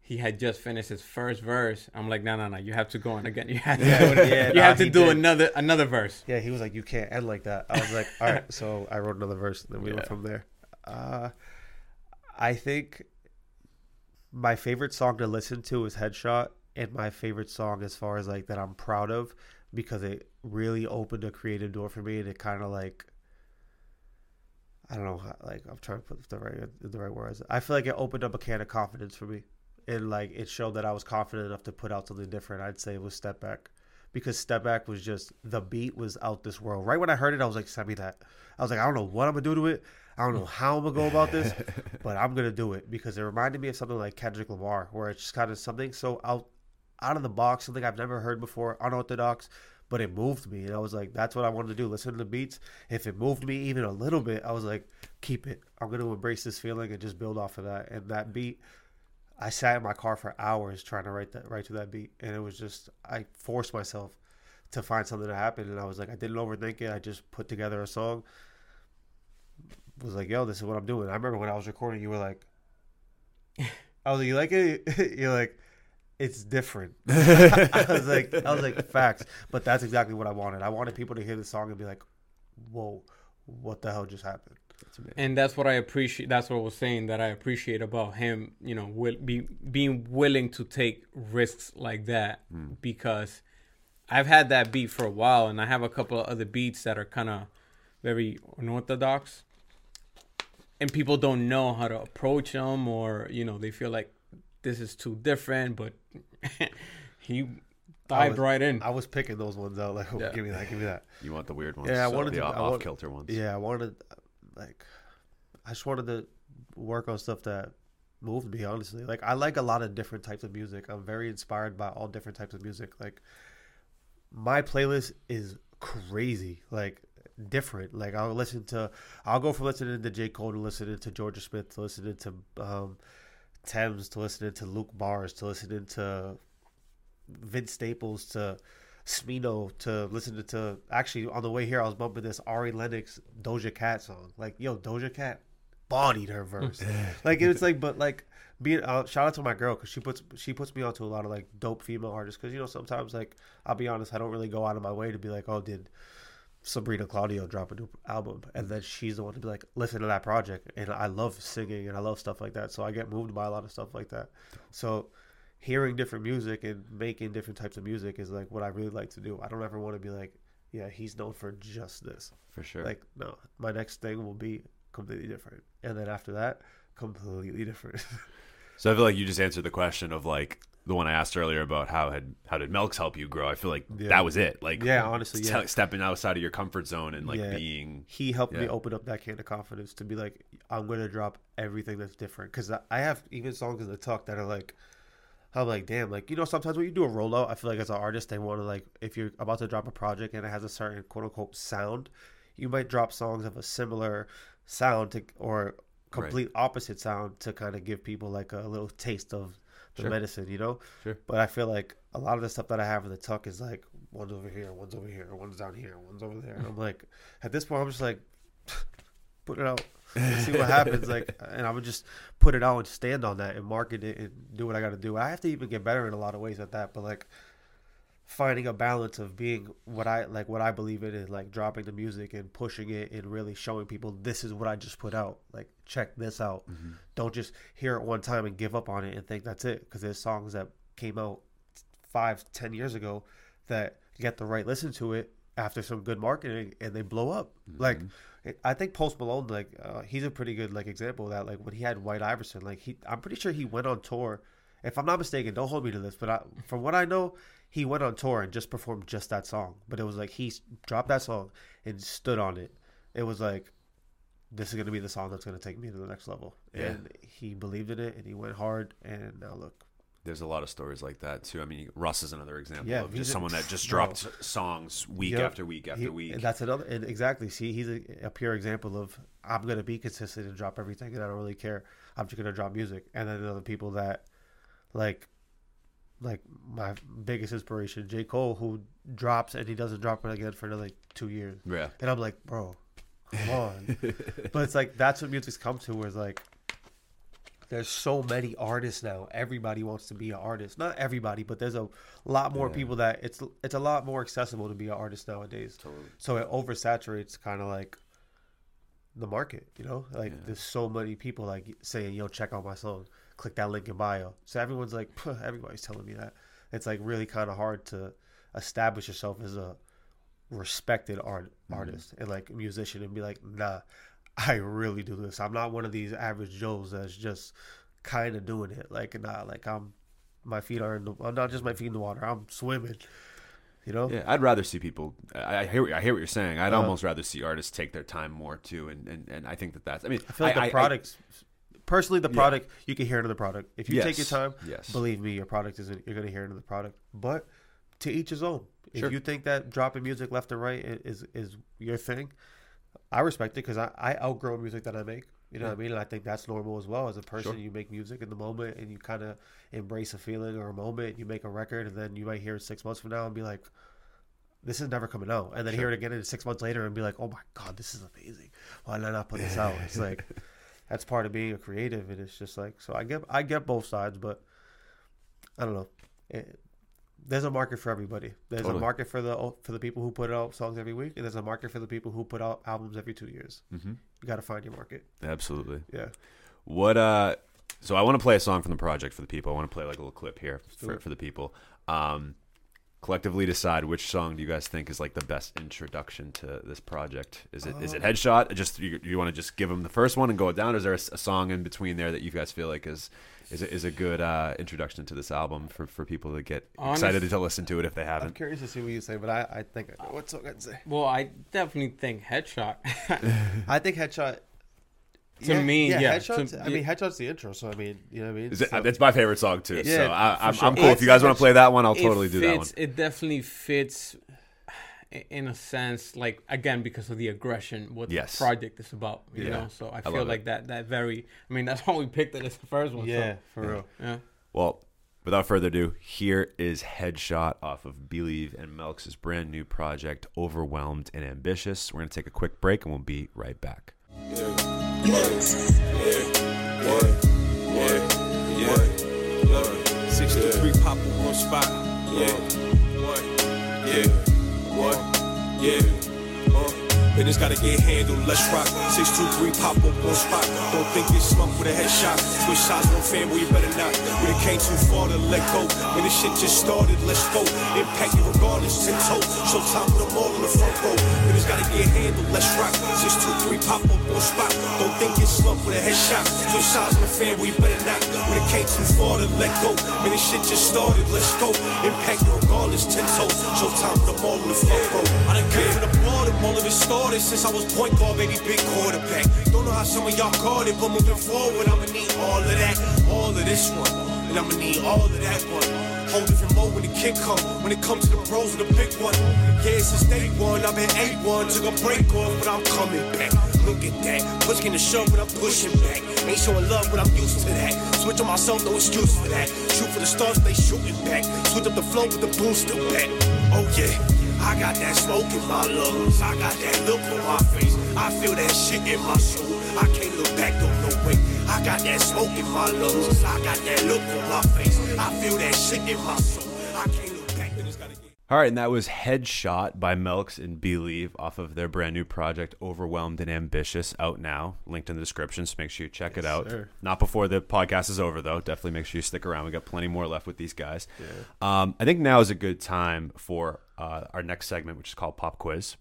he had just finished his first verse. I'm like, no, no, no, you have to go on again. You have to, Yeah, do yeah, you nah, have to do did. another another verse. Yeah, he was like, "You can't end like that." I was like, "All right." So I wrote another verse, and then we went from there. Uh, I think my favorite song to listen to is "Headshot," and my favorite song, as far as like that, I'm proud of because it really opened a creative door for me, and it kind of like. I don't know, how, like I'm trying to put the right the right words. I feel like it opened up a can of confidence for me, and like it showed that I was confident enough to put out something different. I'd say it was Step Back, because Step Back was just the beat was out this world. Right when I heard it, I was like, send me that. I was like, I don't know what I'm gonna do to it. I don't know how I'm gonna go about this, but I'm gonna do it because it reminded me of something like Kendrick Lamar, where it's just kind of something so out out of the box, something I've never heard before, unorthodox, but it moved me, and I was like, that's what I wanted to do. Listen to the beats. If it moved me even a little bit, I was like, keep it. I'm gonna embrace this feeling and just build off of that. And that beat, I sat in my car for hours trying to write that write to that beat, and it was just I forced myself to find something to happen, and I was like, I didn't overthink it. I just put together a song. Was like, yo, this is what I'm doing. I remember when I was recording, you were like, I was like, you like it? You're like, it's different. I was like, I was like, facts. But that's exactly what I wanted. I wanted people to hear the song and be like, whoa, what the hell just happened? And that's what I appreciate. That's what I was saying that I appreciate about him. You know, will be being willing to take risks like that hmm. because I've had that beat for a while, and I have a couple of other beats that are kind of very unorthodox, and people don't know how to approach them, or you know, they feel like this is too different. But he I dived was- right in. I was picking those ones out. Like, oh, Yeah. give me that, give me that. You want the weird ones? Yeah, I so wanted the to- I off want- kilter ones. Yeah, I wanted, like, I just wanted to work on stuff that moved me. Honestly, like, I like a lot of different types of music. I'm very inspired by all different types of music. Like, my playlist is crazy. Like, different. Like, I'll listen to, I'll go from listening to J Cole to listening to Jorja Smith to listening to um, Tems to listening to Luke Bars to listening to Vince Staples to Smino to listen to, to actually on the way here I was bumping this Ari Lennox Doja Cat song. Like, yo, Doja Cat bodied her verse. like it's like but like being uh, shout out to my girl because she puts she puts me onto a lot of like dope female artists because you know sometimes like I'll be honest I don't really go out of my way to be like oh did Sabrina Claudio drop a new album and then she's the one to be like listen to that project and I love singing and I love stuff like that so I get moved by a lot of stuff like that. So hearing different music and making different types of music is like what I really like to do. I don't ever want to be like yeah he's known for just this. For sure. like no my next thing will be completely different and then after that completely different. So I feel like you just answered the question of like the one I asked earlier about how had how did Melks help you grow. I feel like Yeah. that was it. Like Yeah, honestly, yeah. stepping outside of your comfort zone and like Yeah. being he helped me open up that can of confidence to be like i'm gonna drop everything that's different because i have even songs in the tuck that are like i'm like damn like you know sometimes when you do a rollout i feel like as an artist they want to like if you're about to drop a project and it has a certain quote unquote sound you might drop songs of a similar sound to or complete opposite sound to kind of give people like a little taste of the Sure. medicine you know? Sure. but i feel like a lot of the stuff that i have in the tuck is like one's over here one's over here one's down here one's over there. And i'm like at this point i'm just like put it out. And see what happens. Like and i would just put it out and stand on that and market it and do what i got to do i have to even get better in a lot of ways at that but like finding a balance of being what i like what i believe in and like dropping the music and pushing it and really showing people this is what i just put out. Like check this out. Don't just hear it one time and give up on it and think that's it because there's songs that came out five ten years ago that get the right listen to it after some good marketing and they blow up. Like i think post malone like uh, he's a pretty good like example of that. Like when he had white iverson like he i'm pretty sure he went on tour. If i'm not mistaken don't hold me to this but I, from what i know he went on tour and just performed just that song but it was like he dropped that song and stood on it it was like this is going to be the song that's going to take me to the next level Yeah. and he believed in it and he went hard and now look there's a lot of stories like that too. I mean, Russ is another example Yeah, of just a- someone that just dropped songs week Yep. after week after He- week. And that's another, and exactly. See, he's a, a pure example of I'm gonna be consistent and drop everything, and I don't really care. I'm just gonna drop music. And then other people that, like, like my biggest inspiration, J Cole, who drops and he doesn't drop it again for another two years. yeah. And I'm like, bro, come on. but it's like that's what music's come to, where it's like there's so many artists now. Everybody wants to be an artist. Not everybody, but there's a lot more Yeah. people that it's it's a lot more accessible to be an artist nowadays. Totally. So it oversaturates kind of like the market, you know? Like Yeah. there's so many people like saying, "Yo, check out my song. Click that link in bio." So everyone's like, everybody's telling me that. It's like really kind of hard to establish yourself as a respected art artist and like musician and be like, "Nah, I really do this. I'm not one of these average Joes that's just kind of doing it. Like, nah, like I'm my feet are in the well, not just my feet in the water. I'm swimming. You know? Yeah, I'd rather see people. I, I hear. what- I hear what you're saying. I'd Uh, almost rather see artists take their time more too, and, and, and I think that that's. I mean, I feel like I- the products, personally, the Yeah. product you can hear the product. If you take your time, yes. believe me, your product is you're gonna hear it in the product. But to each his own. Sure. If you think that dropping music left and right is is your thing, I respect it because I, I outgrow music that I make. You know what I mean? And I think that's normal as well. As a person, Sure. you make music in the moment and you kind of embrace a feeling or a moment. You make a record and then you might hear it six months from now and be like, this is never coming out. And then hear it again in six months later and be like, oh my God, this is amazing. Why did I not put this out? It's like, that's part of being a creative. And it's just like, so I get, I get both sides, but I don't know. It, there's a market for everybody. There's Totally. a market for the for the people who put out songs every week, and there's a market for the people who put out albums every two years. Mm-hmm. You got to find your market. Absolutely. Yeah. What uh so I want to play a song from the project for the people. I want to play like a little clip here for, for the people. Um collectively decide which song do you guys think is like the best introduction to this project? Is it is it Headshot? Just you, you want to just give them the first one and go down or is there a song in between there that you guys feel like is is a, is a good uh, introduction to this album for, for people to get Honest- excited to listen to it if they haven't? I'm curious to see what you say, but I, I think I know what song I'd say. Well, I definitely think Headshot. I think Headshot. To me, yeah, Headshot's, to- I mean, Headshot's the intro, so I mean, you know what I mean. Is it, So- it's my favorite song too. so Yeah, I, I'm, sure. I'm cool. If you guys want to play that one, I'll It totally do that one. It definitely fits in a sense, like again because of the aggression, what Yes. the project is about. You Yeah. know, so I I feel love like that that very. I mean, that's why we picked it as the first one. yeah, so, for real. yeah. Well, without further ado, here is Headshot off of Bleave and Melks' brand new project, Overwhelmed and Ambitious. We're going to take a quick break and we'll be right back. Six to three pop on one spot. Yeah. Gotta get handled, let's rock. Six, two, three, pop up one spot. Don't think it's smoke with a headshot. Switch no fan, boy, you better not. We came too far to let go. When this shit just started, let's go. Impact you regardless, ten toe. Showtime with them all in the front row. Business gotta get handled, let's rock. Six, two, three, pop up one spot. Don't think it's smoke with a headshot. Switch shots, no fan, we better not. When done came too far to let go. When this shit just started, let's go. Impact regardless, ten toe. Showtime with them all in the front. I done came from the bottom, all of it started since I was point guard, baby, big quarterback. Don't know how some of y'all caught it, but moving forward, I'ma need all of that, all of this one, and I'ma need all of that one. Whole different mode when the kick come, when it comes to the pros and the big one. Yeah, since day one, I've been A1, took a break off, but I'm coming back. Look at that, pushing the shove, but I'm pushing back. Ain't showing love, but I'm used to that. Switch on myself, no excuse for that. Shoot for the stars, they shooting back. Switch up the flow with the booster back. Oh yeah. I got that smoke in my lungs. I got that look on my face. I feel that shit in my soul. I can't look back, don't no way. I got that smoke in my lungs. I got that look on my face. I feel that shit in my soul. I can't look back, then it's gotta get. All right, and that was Headshot by Melks and Bleave off of their brand new project, Overwhelmed and Ambitious, out now. Linked in the description, so make sure you check it out. sir. Not before the podcast is over, though. Definitely make sure you stick around. We got plenty more left with these guys. Um, I think now is a good time for uh, our next segment, which is called Pop Quiz.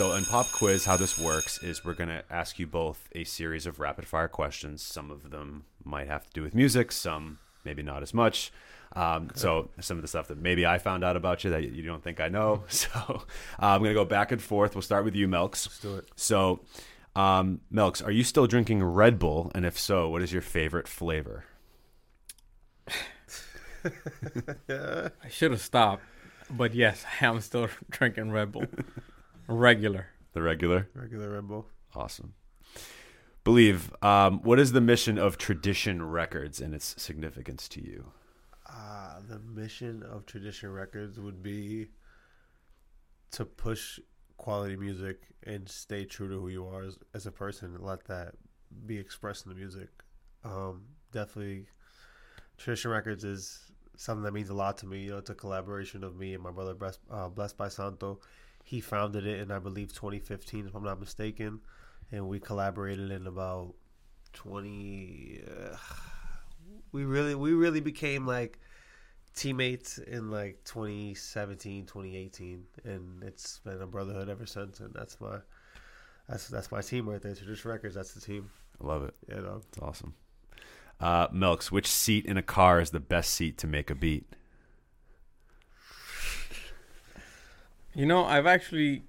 So, in Pop Quiz, how this works is we're going to ask you both a series of rapid fire questions. Some of them might have to do with music, some maybe not as much. Um, so some of the stuff that maybe I found out about you that you don't think I know. So uh, I'm gonna go back and forth. We'll start with you, Melks. Let's do it. So, um, Melks, are you still drinking Red Bull? And if so, what is your favorite flavor? I should have stopped, but yes, I am still drinking Red Bull, regular. The regular. Regular Red Bull. Awesome. Bleave. Um, what is the mission of Tradition Records and its significance to you? Uh, the mission of Tradition Records would be to push quality music and stay true to who you are as, as a person and let that be expressed in the music. Um, definitely, Tradition Records is something that means a lot to me. You know, it's a collaboration of me and my brother, Blessed, uh, Blessed by Santo. He founded it in, I believe, 2015, if I'm not mistaken. And we collaborated in about 20. Uh, we really, we really became like teammates in like 2017 2018 and it's been a brotherhood ever since and that's my that's that's my team right there tradition records that's the team I love it. you know It's awesome. Uh, Melks, which seat in a car is the best seat to make a beat? You know, I've actually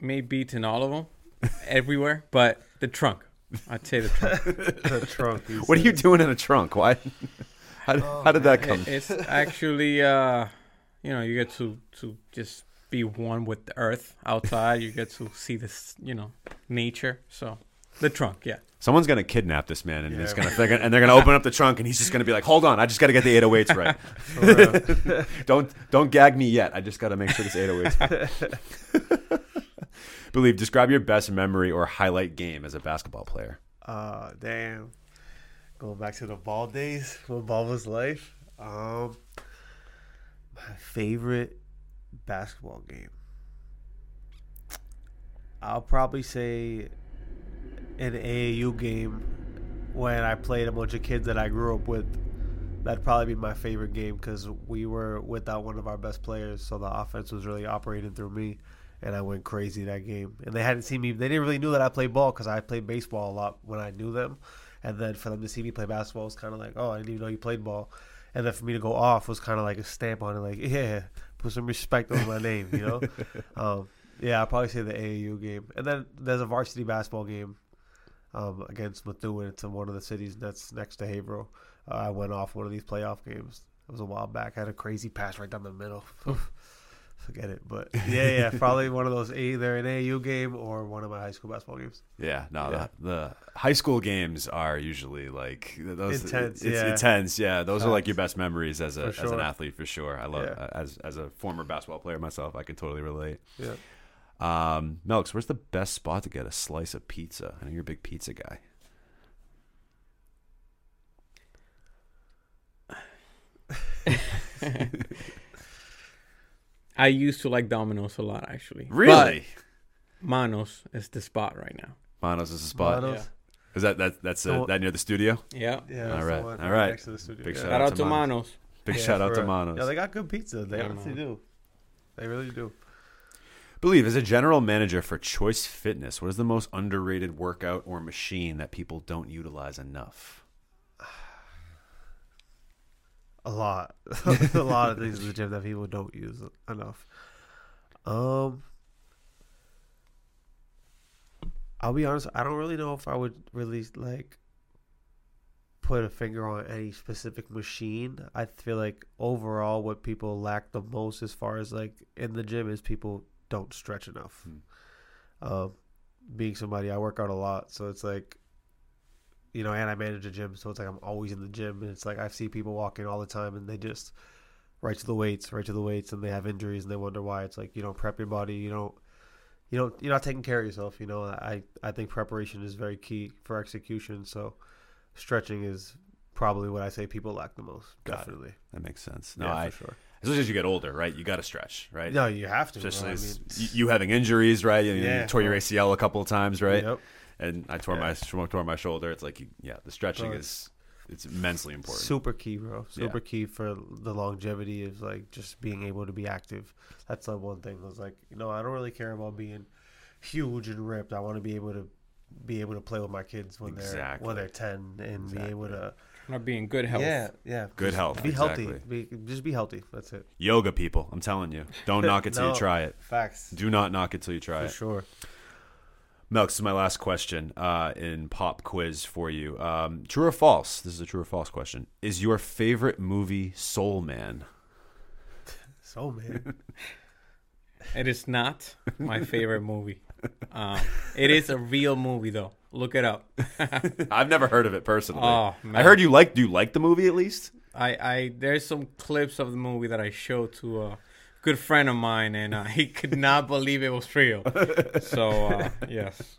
made beats in all of them, everywhere, but the trunk. I'd say the trunk. the trunk he What are you doing in a trunk? Why? How, how did that come? It's actually, uh, you know, you get to to just be one with the earth outside. You get to see this, you know, nature. So, the trunk, yeah. Someone's gonna kidnap this man, and Yeah. it's gonna, they're gonna and they're gonna open up the trunk, and he's just gonna be like, "Hold on, I just gotta get the 808s right. For real. don't don't gag me yet. I just gotta make sure this 808s." Bleave. Describe your best memory or highlight game as a basketball player. uh damn going back to the ball days when ball was life um My favorite basketball game. I'll probably say an AAU game when I played a bunch of kids that I grew up with. That'd probably be my favorite game because we were without one of our best players, so the offense was really operating through me, and I went crazy that game. And they hadn't seen me; they didn't really knew that I played ball because I played baseball a lot when I knew them, and then for them to see me play basketball was kind of like, oh, I didn't even know you played ball. And then for me to go off was kind of like a stamp on it, like, yeah, put some respect on my name, you know. um, yeah, I'll probably say the AAU game, and then there's a varsity basketball game um, against Methuen. It's in one of the cities that's next to Haverhill. Uh, I went off one of these playoff games. It was a while back. I had a crazy pass right down the middle. Forget it, but yeah, yeah, probably one of those either an AAU game or one of my high school basketball games. Yeah, no, Yeah. The, the high school games are usually like those Intense, It's yeah. intense. Yeah, those are like your best memories as a For as an athlete for sure. I love Yeah. as as a former basketball player myself. I can totally relate. Yeah. Um, Melks, where's the best spot to get a slice of pizza? I know you're a big pizza guy. I used to like Domino's a lot, actually. Really, But Manos is the spot right now. Manos is the spot. Manos? Is that that that's uh, that near the studio? Yeah. Yeah, All that's right, the one all right. Next to the studio. Big yeah. shout Shout out out to to Manos. Manos. Big Yeah, shout out to. Manos. Yeah, they got good pizza. They Yeah, honestly man. do. They really do. Bleave as a general manager for Choice Fitness, what is the most underrated workout or machine that people don't utilize enough? A lot, a lot of things in the gym that people don't use enough. Um, I'll be honest. I don't really know if I would really like put a finger on any specific machine. I feel like overall, what people lack the most, as far as like in the gym, is people don't stretch enough. Um, being somebody, I work out a lot, so it's like you know, and I manage a gym, so it's like I'm always in the gym, and it's like I see people walking all the time, and they just right to the weights, right to the weights, and they have injuries, and they wonder why. It's like you don't prep your body, you don't, you don't, you're not taking care of yourself. You know, I I think preparation is very key for execution. So stretching is probably what I say people lack the most. Got it. definitely, That makes sense. No, yeah, I, for sure. Especially as you get older, right? You got to stretch, right? No, you have to. Especially I mean, you, you having injuries, right? You, you Yeah, tore your. ACL a couple of times, right? Yep. And I tore Yeah. my tore my shoulder. It's like, yeah, the stretching is it's immensely important. Super key, bro. Yeah. Super key for the longevity of like just being able to be active. That's the one thing. I was like, you know, I don't really care about being huge and ripped. I want to be able to be able to play with my kids when Exactly. they're when they're ten and be able to Not being good health. yeah yeah Good just health, Be healthy. Be, just be healthy. That's it. Yoga, people, I'm telling you, don't knock it till No. you try it. Facts Do not knock it till you try it. for it. sure. Melk, this is my last question uh, in pop quiz for you. Um, true or false? This is a true or false question. Is your favorite movie Soul Man? Soul man, It is not my favorite movie. Um, it is a real movie though. Look it up. I've never heard of it personally. Oh, I heard you like. Do you like the movie at least? I, I there's some clips of the movie that I showed to a good friend of mine, and uh, he could not believe it was real. So uh, yes,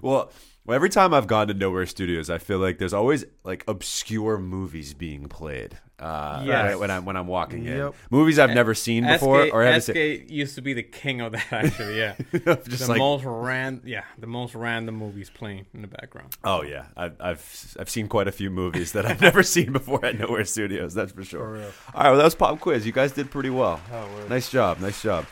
Well, well, every time I've gone to Knowhere Studios, I feel like there's always like obscure movies being played. Uh, Yes. right, when I'm when I'm walking in, movies I've never seen before SK, or haven't SK used to be the king of that. Actually, yeah. Just the like, most ran, yeah, the most random movies playing in the background. oh yeah, I've, I've I've seen quite a few movies that I've never seen before at Knowhere Studios. That's for sure. For. All right, well that was pop quiz. You guys did pretty well. Oh. Nice job, nice job.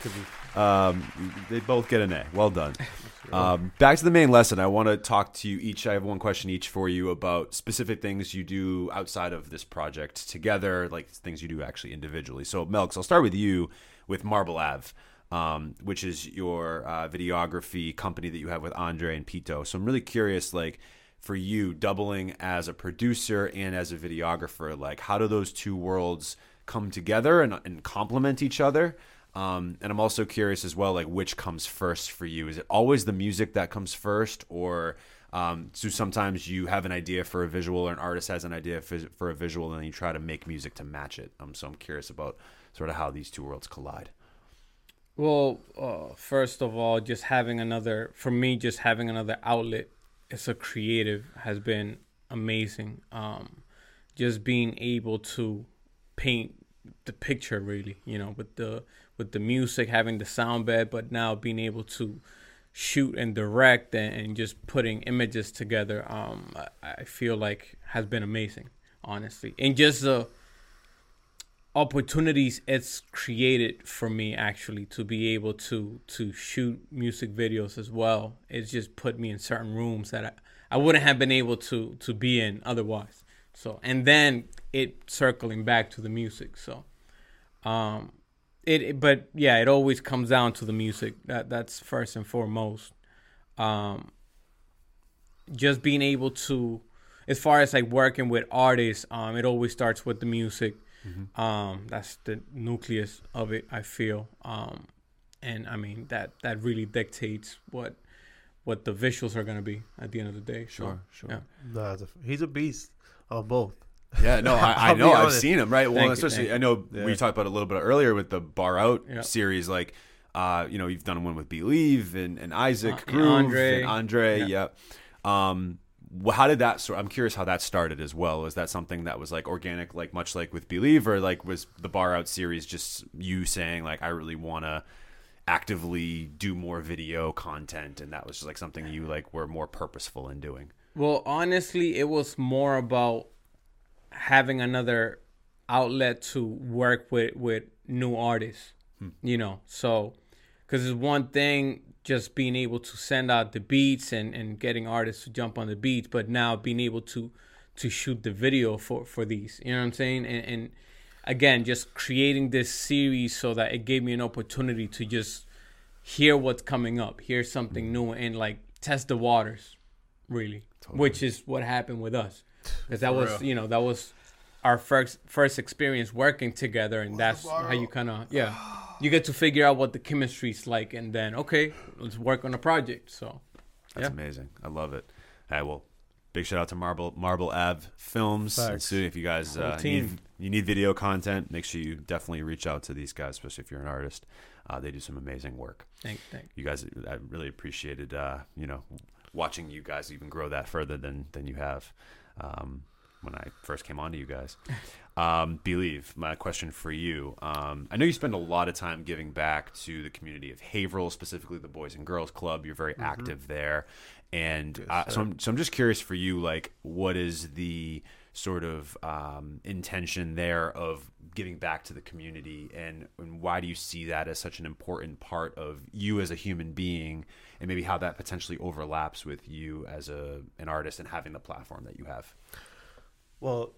Um, they both get an A. Well done. Um, back to the main lesson. I want to talk to you each. I have one question each for you about specific things you do outside of this project together, like things you do actually individually. So, Melks, I'll start with you with Marble Ave, um, which is your uh, videography company that you have with Andre and Pito. So, I'm really curious, like, for you doubling as a producer and as a videographer, like, how do those two worlds come together and, and complement each other? Um, and I'm also curious as well, like which comes first for you? Is it always the music that comes first, or um, so sometimes you have an idea for a visual, or an artist has an idea for, a visual, and then you try to make music to match it. Um, so I'm curious about sort of how these two worlds collide. Well, uh, first of all, just having another for me, just having another outlet as a creative has been amazing. Um, just being able to paint the picture really you know with the with the music having the sound bed but now being able to shoot and direct and, and just putting images together um I, I feel like has been amazing honestly. And just the opportunities it's created for me actually to be able to to shoot music videos as well it's just put me in certain rooms that I, I wouldn't have been able to to be in otherwise. So and then it circling back to the music so um it, it but yeah it always comes down to the music that that's first and foremost um just being able to as far as like working with artists um it always starts with the music um that's the nucleus of it i feel um and i mean that that really dictates what what the visuals are going to be at the end of the day so, Sure, sure. yeah. Nah, a, he's a beast of both. Yeah, no, I, I know. I've seen him, right? Well, Thank especially thank I know Yeah. we talked about a little bit earlier with the Bar Out Yeah. series. Like, uh, you know, you've done one with Bleave and, and Isaac Uh, Groove Andre. and Andre. Yeah. Yeah. Um, how did that? sort I'm curious how that started as well. Was that something that was like organic, like much like with Bleave, or like was the Bar Out series just you saying like I really want to actively do more video content, and that was just like something you like were more purposeful in doing? Well, honestly, it was more about having another outlet to work with with new artists. Hmm. You know, so because it's one thing just being able to send out the beats and and getting artists to jump on the beats, but now being able to to shoot the video for for these. You know what I'm saying? And, and again, just creating this series so that it gave me an opportunity to just hear what's coming up, hear something hmm. new, and like test the waters, really. Which is what happened with us, because that was you know that was our first first experience working together, and that's how you kind of yeah, you get to figure out what the chemistry's like, and then okay, let's work on a project. So That's Yeah. amazing. I love it. Hey, well, big shout out to Marble Marble Ave Films. And Thanks. Sue, if you guys Whole uh, team. need you need video content, make sure you definitely reach out to these guys, especially if you're an artist. Uh, they do some amazing work. thank thank. You guys, I really appreciated, uh, you know, watching you guys even grow that further than than you have. Um, when I first came on to you guys, um, Bleave my question for you. Um, I know you spend a lot of time giving back to the community of Haverhill, specifically the Boys and Girls Club. You're very active there, and uh, so I'm so I'm just curious for you, like, what is the sort of um, intention there of giving back to the community, and, and why do you see that as such an important part of you as a human being, and maybe how that potentially overlaps with you as a an artist and having the platform that you have? Well,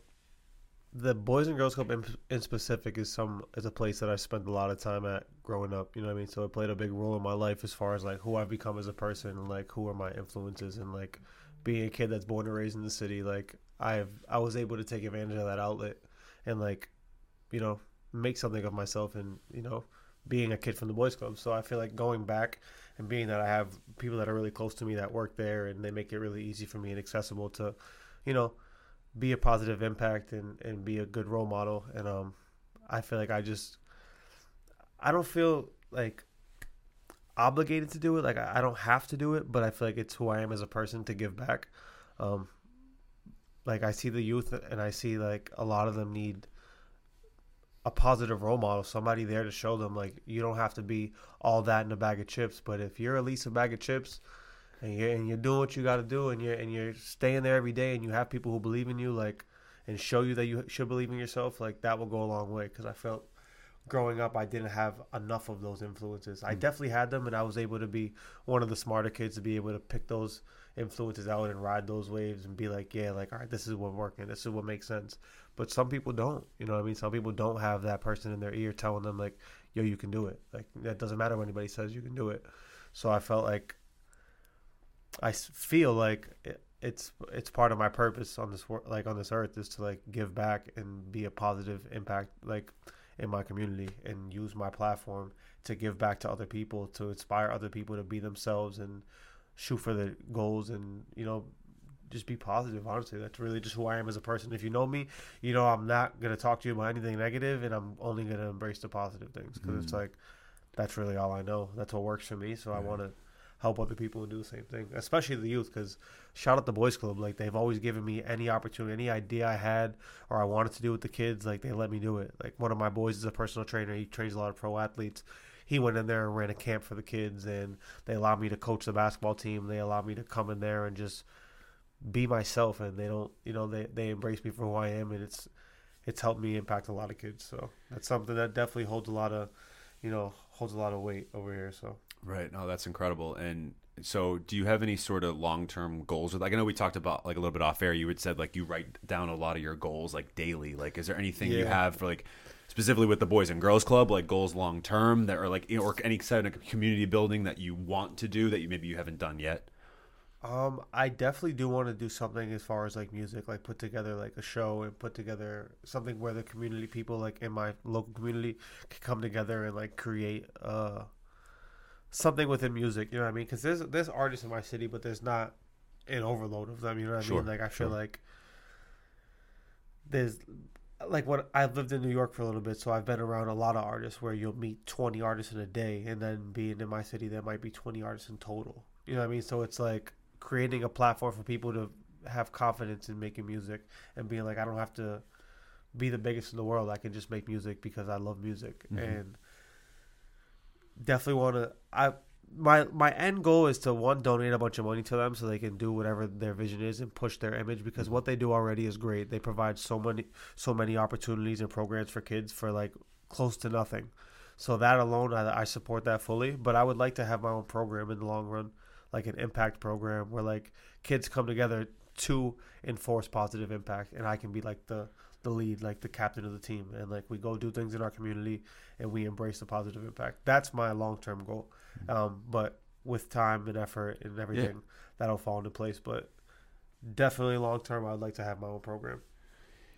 the Boys and Girls Club in, in specific is some is a place that I spent a lot of time at growing up. You know what I mean? So it played a big role in my life as far as like who I've become as a person and like who are my influences and like being a kid that's born and raised in the city. Like I've I was able to take advantage of that outlet and like you know make something of myself and you know being a kid from the Boys Club. So I feel like going back and being that I have people that are really close to me that work there and they make it really easy for me and accessible to, you know, be a positive impact and, and be a good role model. And um, I feel like I just, I don't feel like obligated to do it. Like I don't have to do it, but I feel like it's who I am as a person to give back. Um, like I see the youth and I see like a lot of them need a positive role model, somebody there to show them like you don't have to be all that in a bag of chips, but if you're at least a bag of chips and you're and you're doing what you got to do and you're and you're staying there every day and you have people who believe in you like and show you that you should believe in yourself, like that will go a long way because I felt growing up I didn't have enough of those influences. I mm. definitely had them and I was able to be one of the smarter kids to be able to pick those influences out and ride those waves and be like, yeah, like all right, this is what working, this is what makes sense. But some people don't, you know what I mean? Some people don't have that person in their ear telling them like, yo, you can do it. Like that doesn't matter what anybody says, you can do it. So I felt like I feel like it, it's it's part of my purpose on this like on this earth is to like give back and be a positive impact like in my community and use my platform to give back to other people to inspire other people to be themselves and shoot for the goals and you know just be positive honestly that's really just who i am as a person if you know me you know i'm not going to talk to you about anything negative and i'm only going to embrace the positive things because it's mm. like that's really all i know that's what works for me so i want to help other people and do the same thing, especially the youth. Because shout out the boys club, like they've always given me any opportunity, any idea I had or I wanted to do with the kids, like they let me do it. Like one of my boys is a personal trainer; he trains a lot of pro athletes. He went in there and ran a camp for the kids, and they allowed me to coach the basketball team. They allowed me to come in there and just be myself, and they don't, you know, they they embrace me for who I am, and it's it's helped me impact a lot of kids. So that's something that definitely holds a lot of, you know, holds a lot of weight over here. So Right. No, that's incredible. And so, do you have any sort of long term goals? Like, I know we talked about like a little bit off air. You had said like you write down a lot of your goals like daily. Like, is there anything you have for like specifically with the Boys and Girls Club, like goals long term that are like or any kind of community building that you want to do that you maybe you haven't done yet? Um, I definitely do want to do something as far as like music, like put together like a show and put together something where the community people like in my local community can come together and like create uh something within music. You know what I mean? Because there's there's artists in my city, but there's not an overload of them. You know what I mean? Like I feel sure. like there's like what I've lived in New York for a little bit, so I've been around a lot of artists where you'll meet 20 artists in a day, and then being in my city, there might be 20 artists in total. You know what I mean? So it's like creating a platform for people to have confidence in making music and being like, I don't have to be the biggest in the world. I can just make music because I love music, Mhm. and definitely want to. I my my end goal is to one donate a bunch of money to them so they can do whatever their vision is and push their image because what they do already is great. They provide so many so many opportunities and programs for kids for like close to nothing. So that alone, I, I support that fully. But I would like to have my own program in the long run, like an impact program where like kids come together to enforce positive impact, and I can be like the the lead, like the captain of the team, and like we go do things in our community and we embrace the positive impact. That's my long term goal. Um, but with time and effort and everything, that'll fall into place. But definitely long term, I'd like to have my own program.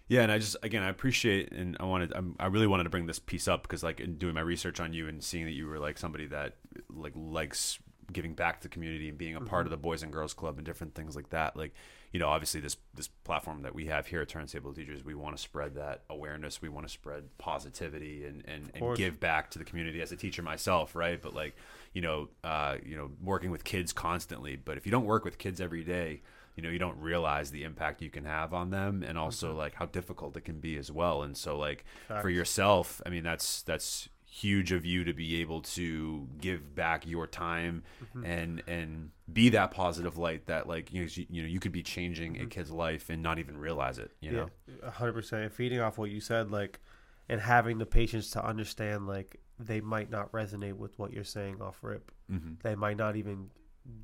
Yeah, and I just again I appreciate and I wanted I'm, I really wanted to bring this piece up because like in doing my research on you and seeing that you were like somebody that like likes giving back to the community and being a part of the Boys and Girls Club and different things like that. Like you know, obviously this this platform that we have here at Turntable Teachers, we want to spread that awareness. We want to spread positivity and and, and give back to the community as a teacher myself, right? But like you know, uh, you know, working with kids constantly. But if you don't work with kids every day, you know, you don't realize the impact you can have on them, and also like how difficult it can be as well. And so, like for yourself, I mean, that's that's huge of you to be able to give back your time mm-hmm. and and be that positive light that like you know you, know you could be changing a mm-hmm. kid's life and not even realize it. You know, a hundred percent. Feeding off what you said, like, and having the patience to understand, like, they might not resonate with what you're saying off rip. Mhm. They might not even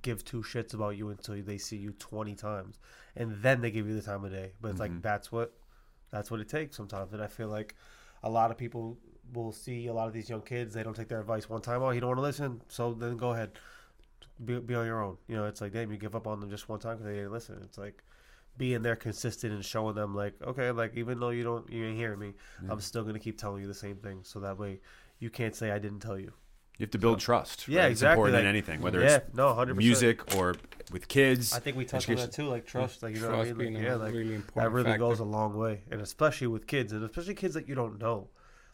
give two shits about you until they see you 20 times, and then they give you the time of day. But it's like mm-hmm. that's what that's what it takes sometimes. And I feel like a lot of people will see a lot of these young kids. They don't take their advice one time. Oh, you don't want to listen, so then go ahead, be, be on your own. You know, it's like damn, you give up on them just one time because they didn't listen. It's like being there consistent and showing them like okay like even though you don't you ain't hearing me i'm still gonna keep telling you the same thing so that way you can't say i didn't tell you you have to build trust. Yeah, right? exactly, It's important like- than anything, whether yeah it's no 100% music or with kids. i think we touched on that too like trust like you know Trust what i mean being like, a yeah like really that really factor. goes a long way and especially with kids and especially kids that you don't know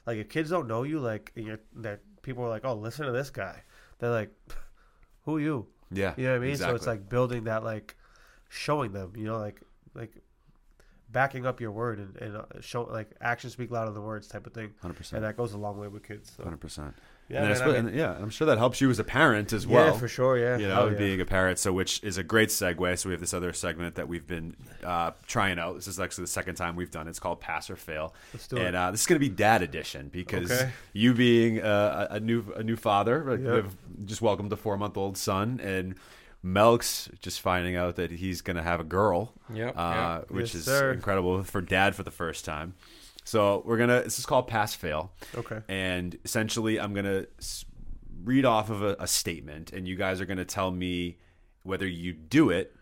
like if kids don't know you like you're that people are like oh listen to this guy they're like who are you yeah, You know what I mean? So it's like building that, like showing them, you know, like like backing up your word and, and uh, show like actions speak louder than words type of thing, hundred and percent, And that goes a long way with kids. So. hundred percent. Yeah, and, man, I mean- and yeah, I'm sure that helps you as a parent as well. yeah, for sure. Yeah, you know, Hell yeah. being a parent. So, which is a great segue. So, we have this other segment that we've been uh, trying out. This is actually the second time we've done. it. It's called Pass or Fail, Let's do and it. uh, this is going to be Dad Edition because Okay. you being a, a new a new father, like, Yep. have just welcomed a four month old son, and Melk's just finding out that he's going to have a girl, Yep, uh, yep. which Yes, is sir. incredible for Dad for the first time. So we're gonna. This is called Pass Fail okay. and essentially i'm to read off of a, a statement and you guys are to tell me whether you do it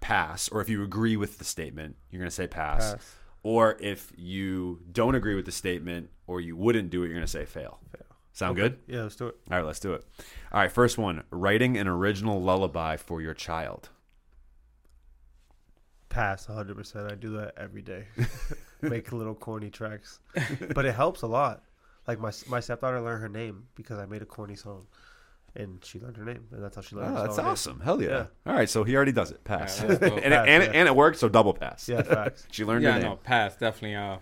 pass or if you agree with the statement you're to say pass, Pass. or if you don't agree with the statement or you wouldn't do it you're to say fail, fail. sound good Yeah, let's do it. all right let's do it all right first one writing an original lullaby for your child Pass 100. percent I do that every day. Make little corny tracks, but it helps a lot. Like my my stepdaughter learned her name because I made a corny song, and she learned her name, and that's how she learned. Oh, her that's spell her awesome. Hell yeah. Yeah. All right, so he already does it. Pass. Yeah, that's dope. and, it, Pass, and, it, yeah. and it worked, so double pass. Yeah, facts. she learned yeah, her name. no, pass. Definitely, uh,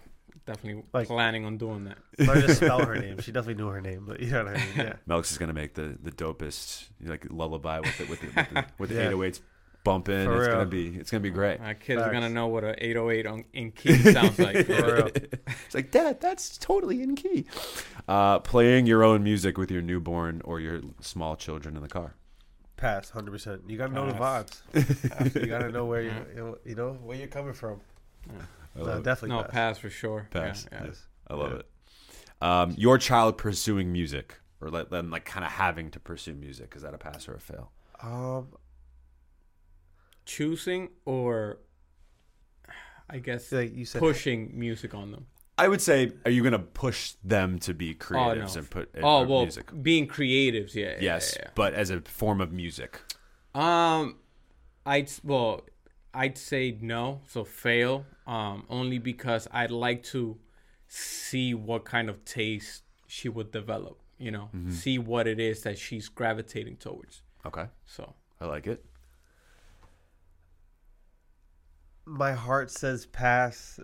definitely Like- planning on doing that. learned to spell her name. She definitely knew her name, but you know what I mean. Yeah. Melks is gonna make the the dopest like lullaby with it with the, with the, with the Yeah. 808s bumping. For it's real. gonna be it's gonna be great. My kids are gonna know what an 808 on, in key sounds like. For real. It's like Dad, that's totally in key. Uh, playing your own music with your newborn or your small children in the car. Pass, hundred percent. You gotta know the vibes. you gotta know where you you know where you're coming from. I No, definitely no, pass. pass for sure. Yeah, Pass. yeah. Yes. I love Yeah. it. Um, your child pursuing music or let them like kind of having to pursue music is that a pass or a fail? Um, Choosing or, I guess, like you said, pushing music on them. I would say, are you gonna push them to be creatives no. and put and Oh put well, music? being creatives, yeah. yeah, Yes, yeah, but as a form of music. Um, I'd well, I'd say no. So fail. Um, only because I'd like to see what kind of taste she would develop. You know, Mm-hmm. see what it is that she's gravitating towards. Okay, So I like it. My heart says pass.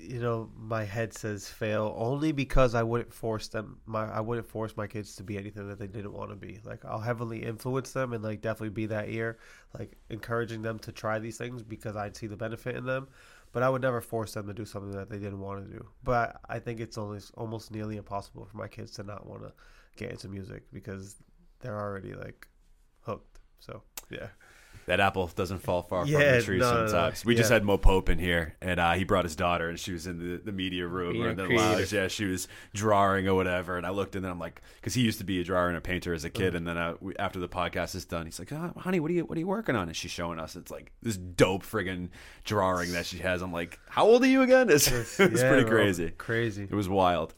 You know, my head says fail. Only because I wouldn't force them. My I wouldn't force my kids to be anything that they didn't want to be. Like I'll heavily influence them and like definitely be that ear, like encouraging them to try these things because I see the benefit in them. But I would never force them to do something that they didn't want to do. But I think it's only almost nearly impossible for my kids to not want to get into music because they're already like hooked. So yeah. That apple doesn't fall far from the tree no, no, no. sometimes. We just had Mo Pope in here, and uh, he brought his daughter, and she was in the, the media room Being or the creative. lounge. Yeah, she was drawing or whatever. And I looked, and then I'm like, because he used to be a drawer and a painter as a kid. And then uh, we, after the podcast is done, he's like, oh, "Honey, what are you what are you working on?" And she's showing us it's like this dope friggin' drawing that she has. I'm like, "How old are you again?" It's, it's Yeah, pretty bro. crazy. Crazy. It was wild.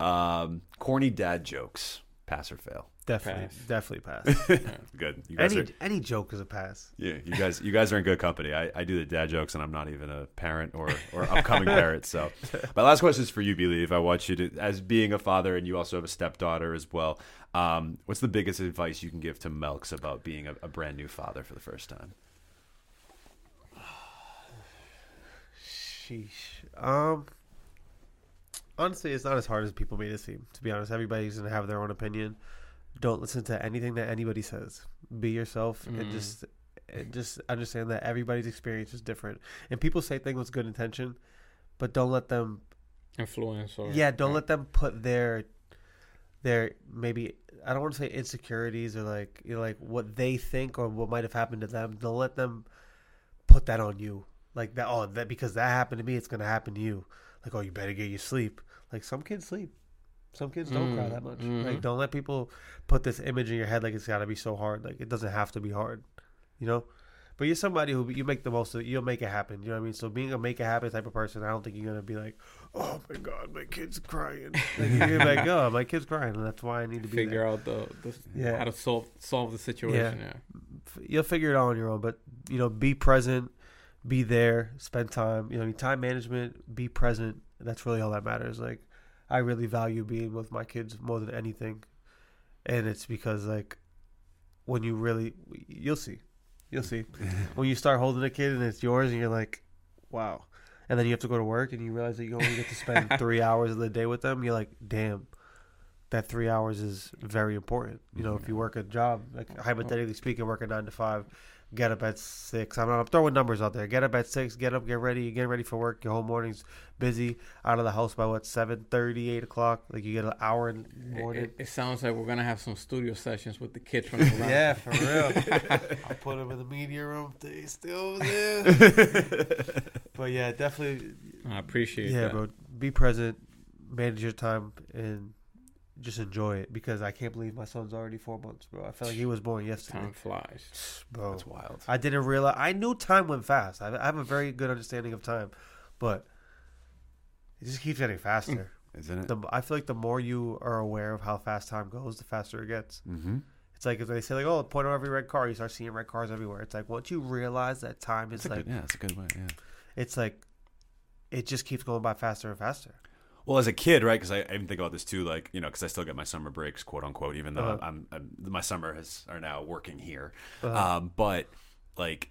Um, corny dad jokes, pass or fail. Definitely, Pass. definitely pass. Good. You guys any are, any joke is a pass. Yeah, you guys, you guys are in good company. I, I do the dad jokes, and I'm not even a parent or, or upcoming parent. So, my last question is for you, Bleave. I want you to, as being a father, and you also have a stepdaughter as well. Um, what's the biggest advice you can give to Melks about being a, a brand new father for the first time? Sheesh. Um. Honestly, it's not as hard as people made it seem. To be honest, everybody's gonna have their own opinion. Don't listen to anything that anybody says. Be yourself and Mm. just and just understand that everybody's experience is different. And people say things with good intention, but don't let them influence or yeah don't let them put their their maybe i don't want to say insecurities or like you know like what they think or what might have happened to them don't let them put that on you like that oh that because that happened to me it's gonna happen to you like oh you better get your sleep like some kids sleep some kids don't cry Mm, that much mhm. like don't let people put this image in your head like it's gotta be so hard like it doesn't have to be hard you know but you're somebody who you make the most of it. You'll make it happen. You know what I mean? So being a make it happen type of person, I don't think you're gonna be like, oh my god, my kid's crying. Like, you're like, oh, my kid's crying, and that's why I need to be figure there. out the, the Yeah. how to solve solve the situation. Yeah. F- You'll figure it out on your own. But you know, be present, be there, spend time. You know, time management, be present. That's really all that matters. Like, I really value being with my kids more than anything, and it's because like, when you really, you'll see, you'll see, when you start holding a kid and it's yours, and you're like, wow. And then you have to go to work, and you realize that you only get to spend three hours of the day with them. You're like, damn, that three hours is very important. You know, if you work a job, like oh. hypothetically speaking, work a nine to five, get up at six. I'm, I'm throwing numbers out there. Get up at six. Get up, get ready, get ready for work. Your whole morning's busy. Out of the house by what seven thirty, eight o'clock. Like you get an hour in the It, morning. it, it sounds like we're gonna have some studio sessions with the kids running around. Yeah, for real. I'll put them in the media room. They still there. but yeah, definitely. I appreciate it. Yeah, that. bro. Be present, manage your time, and just enjoy it. Because I can't believe my son's already four months, bro. I felt like he was born yesterday, Time flies. bro. That's wild. I didn't realize. I knew time went fast. I, I have a very good understanding of time, but it just keeps getting faster. Isn't it? the, I feel like the more you are aware of how fast time goes, the faster it gets. mm-hmm. It's like if they say like, "Oh, point on every red car," you start seeing red cars everywhere. It's like once you realize that time is like, good, yeah, it's a good way. Yeah. it's like, it just keeps going by faster and faster. Well, as a kid, right? Because I, I even think about this too, like you know, because I still get my summer breaks, quote unquote, even though Uh-huh. I'm, I'm my summer has are now working here. Uh-huh. Um, but like,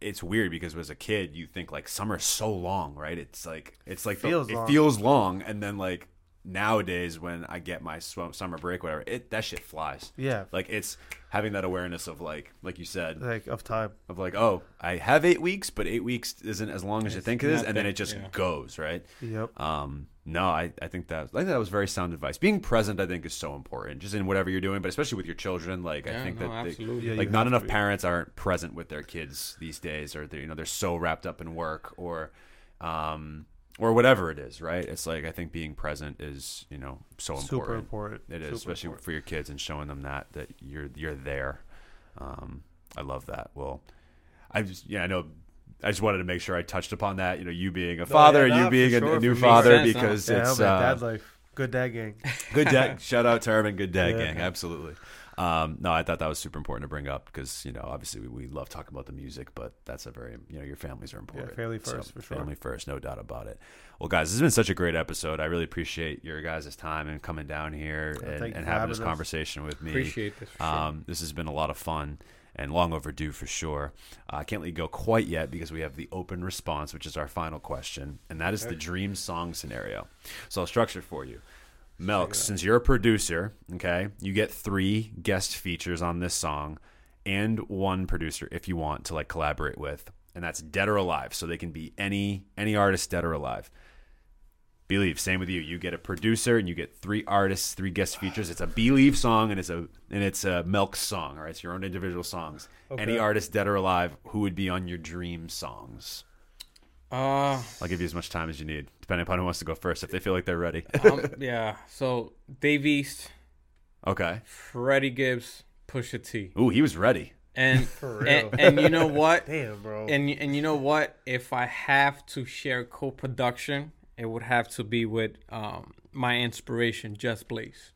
it's weird because as a kid, you think like summer's so long, right? It's like it's like the- Feels it feels long, and then like nowadays when I get my sw- summer break, whatever, it that shit flies. Yeah. Like it's having that awareness of like, like you said, like of time. of like, oh, I have eight weeks, but eight weeks isn't as long as you think it is, and then it just yeah. goes, right? Yep. Um, no, I, I think that I think that was very sound advice. Being present, I think, is so important, just in whatever you're doing, but especially with your children. Like, I think no, that they- Yeah, like not enough parents aren't present with their kids these days, or they you know they're so wrapped up in work or, um, or whatever it is, right? It's like I think being present is you know so important. Super important. It is, Super especially important. for your kids and showing them that that you're you're there. Um, I love that. Well, I just yeah, I know. I just wanted to make sure I touched upon that. You know, you being a father, yeah, and you being a, sure, a new father, sense, because Yeah, it's uh, dad life. Good dad gang. good dad. Shout out to Urban, good dad Yeah. gang, absolutely. Um, no, I thought that was super important to bring up because you know, obviously, we, we love talking about the music, but that's a very you know, your families are important. family first, for sure. Family first, no doubt about it. Well, guys, this has been such a great episode. I really appreciate your guys' time and coming down here and, and having this us. conversation with me. Appreciate this. For sure. Um, this has been a lot of fun and long overdue for sure. Uh, I can't let you go quite yet because we have the open response, which is our final question, and that is the dream song scenario. So I'll structure it for you. Melks, since you're a producer, okay, you get three guest features on this song and one producer if you want to like collaborate with, and that's dead or alive. So they can be any any artist dead or alive. Bleave. Same with you. You get a producer and you get three artists, three guest features. It's a Bleave song and it's a and it's a Milk song. All right, it's your own individual songs. Any artist, dead or alive, who would be on your dream songs? Uh, I'll give you as much time as you need, depending upon who wants to go first. If they feel like they're ready. um, yeah. So Dave East, okay. Freddie Gibbs, Pusha T, Ooh, he was ready. and real. and, and you know what? Damn, bro. And and you know what? If I have to share co-production, it would have to be with um my inspiration, Just Blaze.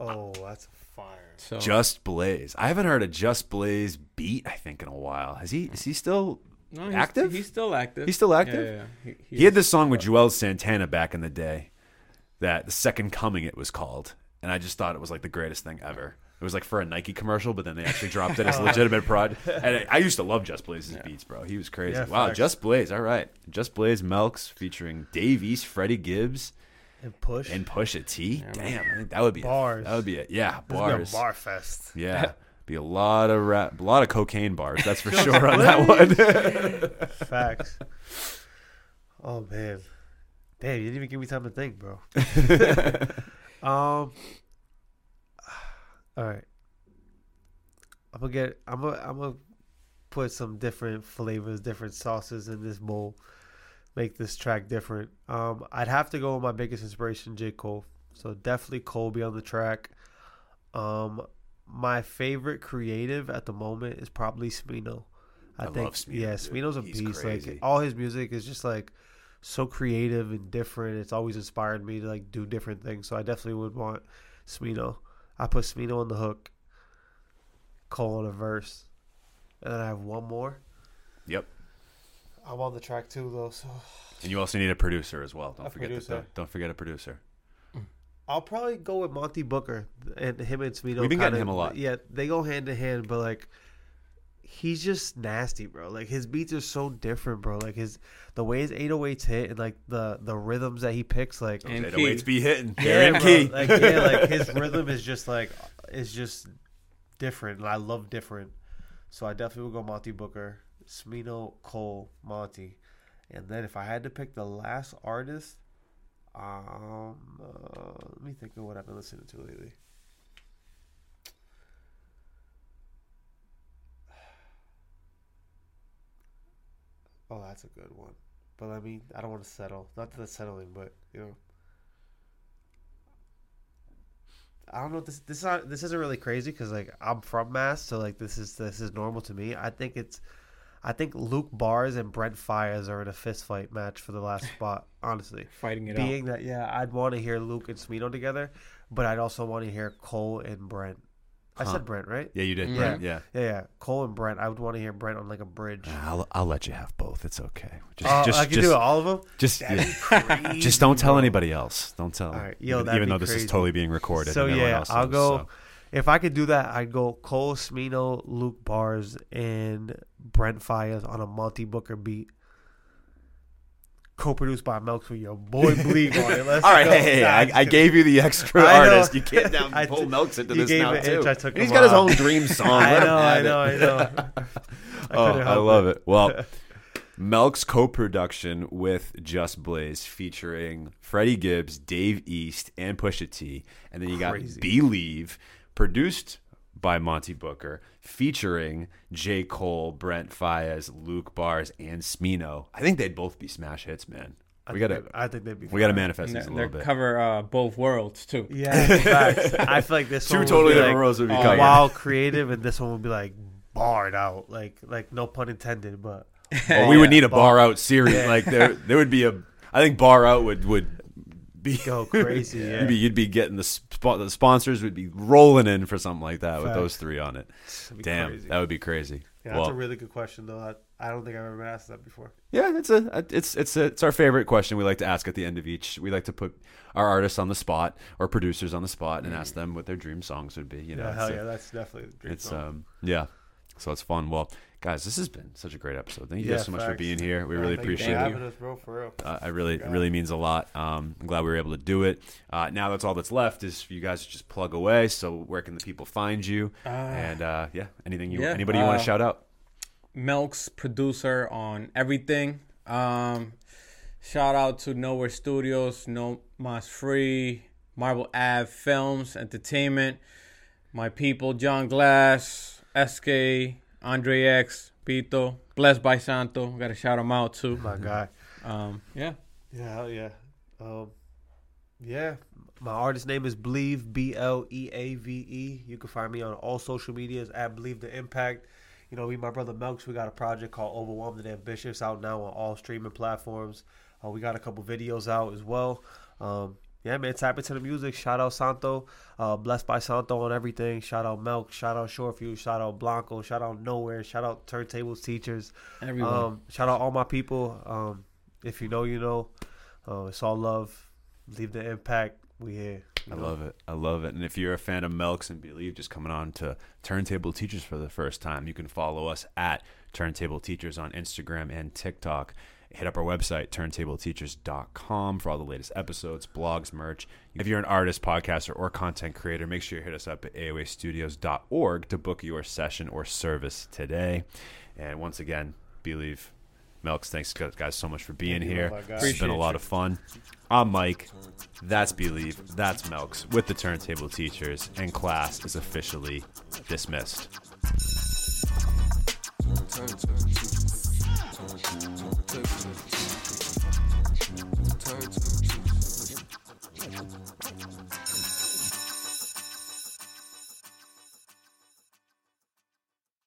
oh, that's fire. So Just Blaze. I haven't heard a Just Blaze beat. I think in a while. Has he? Is he still? No, he's, active? He's still active. He's still active? Yeah, yeah, yeah. He, He had this song with Juelz Santana back in the day, that the Second Coming it was called, and I just thought it was like the greatest thing ever. It was like for a Nike commercial, but then they actually dropped it as a legitimate prod. And I, I used to love Just Blaze's beats, bro. He was crazy. Yeah, wow, facts. Just Blaze. All right, Just Blaze Melks featuring Dave East, Freddie Gibbs, And push. and Pusha T. Damn, I think that would be Bars. A, that would be it. Yeah, This is be bars. a bar fest. Yeah, be a lot of rap, a lot of cocaine bars. That's for sure on that one. Facts. oh man, damn! You didn't even give me time to think, bro. um. All right. I'm gonna get. I'm gonna. I'm gonna put some different flavors, different sauces in this bowl. Make this track different. Um, I'd have to go with my biggest inspiration, J. Cole. So definitely Cole be on the track. Um, my favorite creative at the moment is probably Smino. I, I think Smino, yeah, dude. Smino's a He's beast. crazy. Like all his music is just like so creative and different. It's always inspired me to like do different things. So I definitely would want Smino. I put Smino on the hook, Cole on a verse, and then I have one more. yep. I'm on the track too though, so And you also need a producer as well. Don't A forget producer. The, don't forget a producer. I'll probably go with Monte Booker and him and Smino. We've been getting kinda- him a lot. Yeah, they go hand in hand, but like he's just nasty, bro. Like his beats are so different, bro. Like his the way his 808s hit and like the the rhythms that he picks, like And Okay, the key. weights oh be hitting. yeah, bro. key. Like yeah, like his rhythm is just like is just different, and I love different. So I definitely would go Monte Booker, Smino, Cole, Monte, and then if I had to pick the last artist, um, uh, let me think of what I've been listening to lately. Oh, that's a good one. But I mean, I don't want to settle. Not that it's settling, but you know. I don't know. This this is not, this isn't really crazy because like I'm from Mass, so like this is this is normal to me. I think it's, I think Luke Bars and Brent Faiyaz are in a fist fight match for the last spot. Honestly, fighting it out. being that yeah, I'd want to hear Luke and Smino together, but I'd also want to hear Cole and Brent. I said Brent, right? Yeah, you did. Yeah. Brent, yeah. Yeah, yeah. Cole and Brent. I would want to hear Brent on like a bridge. I'll, I'll let you have both. It's okay. Just, Oh, just, I can just, do it, all of them. just, That'd be yeah. crazy, just don't tell bro. anybody else. Don't tell. All right. Yo, even that'd even be though this is totally being recorded. So and yeah, else I'll knows, go. so. If I could do that, I'd go Cole Smino, Luke Bars, and Brent Faiyaz on a Monte Booker beat. Co-produced by Melks with your boy Bleak on it. Let's All right, go. hey, hey, Nah, I, I gave you the extra artist. You can't now pull Melks into this now too. inch, I took And he's got his own dream song. I know, I know. I know. I oh, I love it. Well, Melk's co-production with Just Blaze featuring Freddie Gibbs, Dave East, and Pusha T, and then you got Crazy. Bleave, produced by Monte Booker, featuring J. Cole, Brent Faiyaz, Luke Bars, and Smino. I think they'd both be smash hits, man. I We gotta, I think they'd be. we gotta manifest And these a little bit. Cover uh, both worlds too. Yeah. I feel like this Two one totally different like roles would be oh, covered. wild creative, and this one would be like barred out, like like no pun intended, but Well, we would need a Bar- bar out series. Like there, there would be a. I think bar out would would be go crazy. Yeah, You'd be you'd be getting the sp- the sponsors would be rolling in for something like that with those three on it. Damn, crazy. that would be crazy. Yeah, that's well, a really good question though. I, I don't think I've ever been asked that before. yeah, it's a it's it's a, it's our favorite question we like to ask at the end of each. We like to put our artists on the spot or producers on the spot and ask them what their dream songs would be. You know, Yeah, hell a- yeah, that's definitely a dream it's song. um yeah, so it's fun. Well, guys, this has been such a great episode. Thank you Yeah, guys so much for being here. We Yeah, really thank you appreciate it. us, bro. For real. Uh, I really, Yeah. really means a lot. Um, I'm glad we were able to do it. Uh, now that's all that's left is for you guys to just plug away. So where can the people find you? and uh, yeah, anything you, yeah, anybody you want uh, to shout out? Melk's producer on everything. Um, shout out to Knowhere Studios, No Mas Free, Marble Ave Films, Entertainment, my people, John Glass, SK, Andre X, Pito, Blessed by Santo. Got to shout him out too. My guy. Um, yeah. Yeah, hell yeah. Um, yeah, my artist name is Bleave B L E A V E. You can find me on all social medias at Bleave the Impact. You know, me and my brother Melks, we got a project called Overwhelmed and Ambitious out now on all streaming platforms. Uh, we got a couple videos out as well. Um, yeah, man, tap into the music. Shout out Santo, uh, blessed by Santo on everything. Shout out Melk. Shout out Shoreview. Shout out Blanco. Shout out Knowhere. Shout out Turntables Teachers. Everyone. Um, shout out all my people. Um, if you know, you know. Uh, it's all love. Leave the impact. We here. I know. love it. I love it. And if you're a fan of Melks and Bleave, just coming on to Turntable Teachers for the first time, you can follow us at Turntable Teachers on Instagram and TikTok. Hit up our website, turntableteachers.com, for all the latest episodes, blogs, merch. If you're an artist, podcaster, or content creator, make sure you hit us up at aoastudios.org to book your session or service today. And once again, Bleave. Melks, thanks guys so much for being Thank here. my guy. It's been a lot you. of fun. I'm Mike. That's Bleave. That's Melks with the Turntable Teachers, and class is officially dismissed talk talk talk talk the table.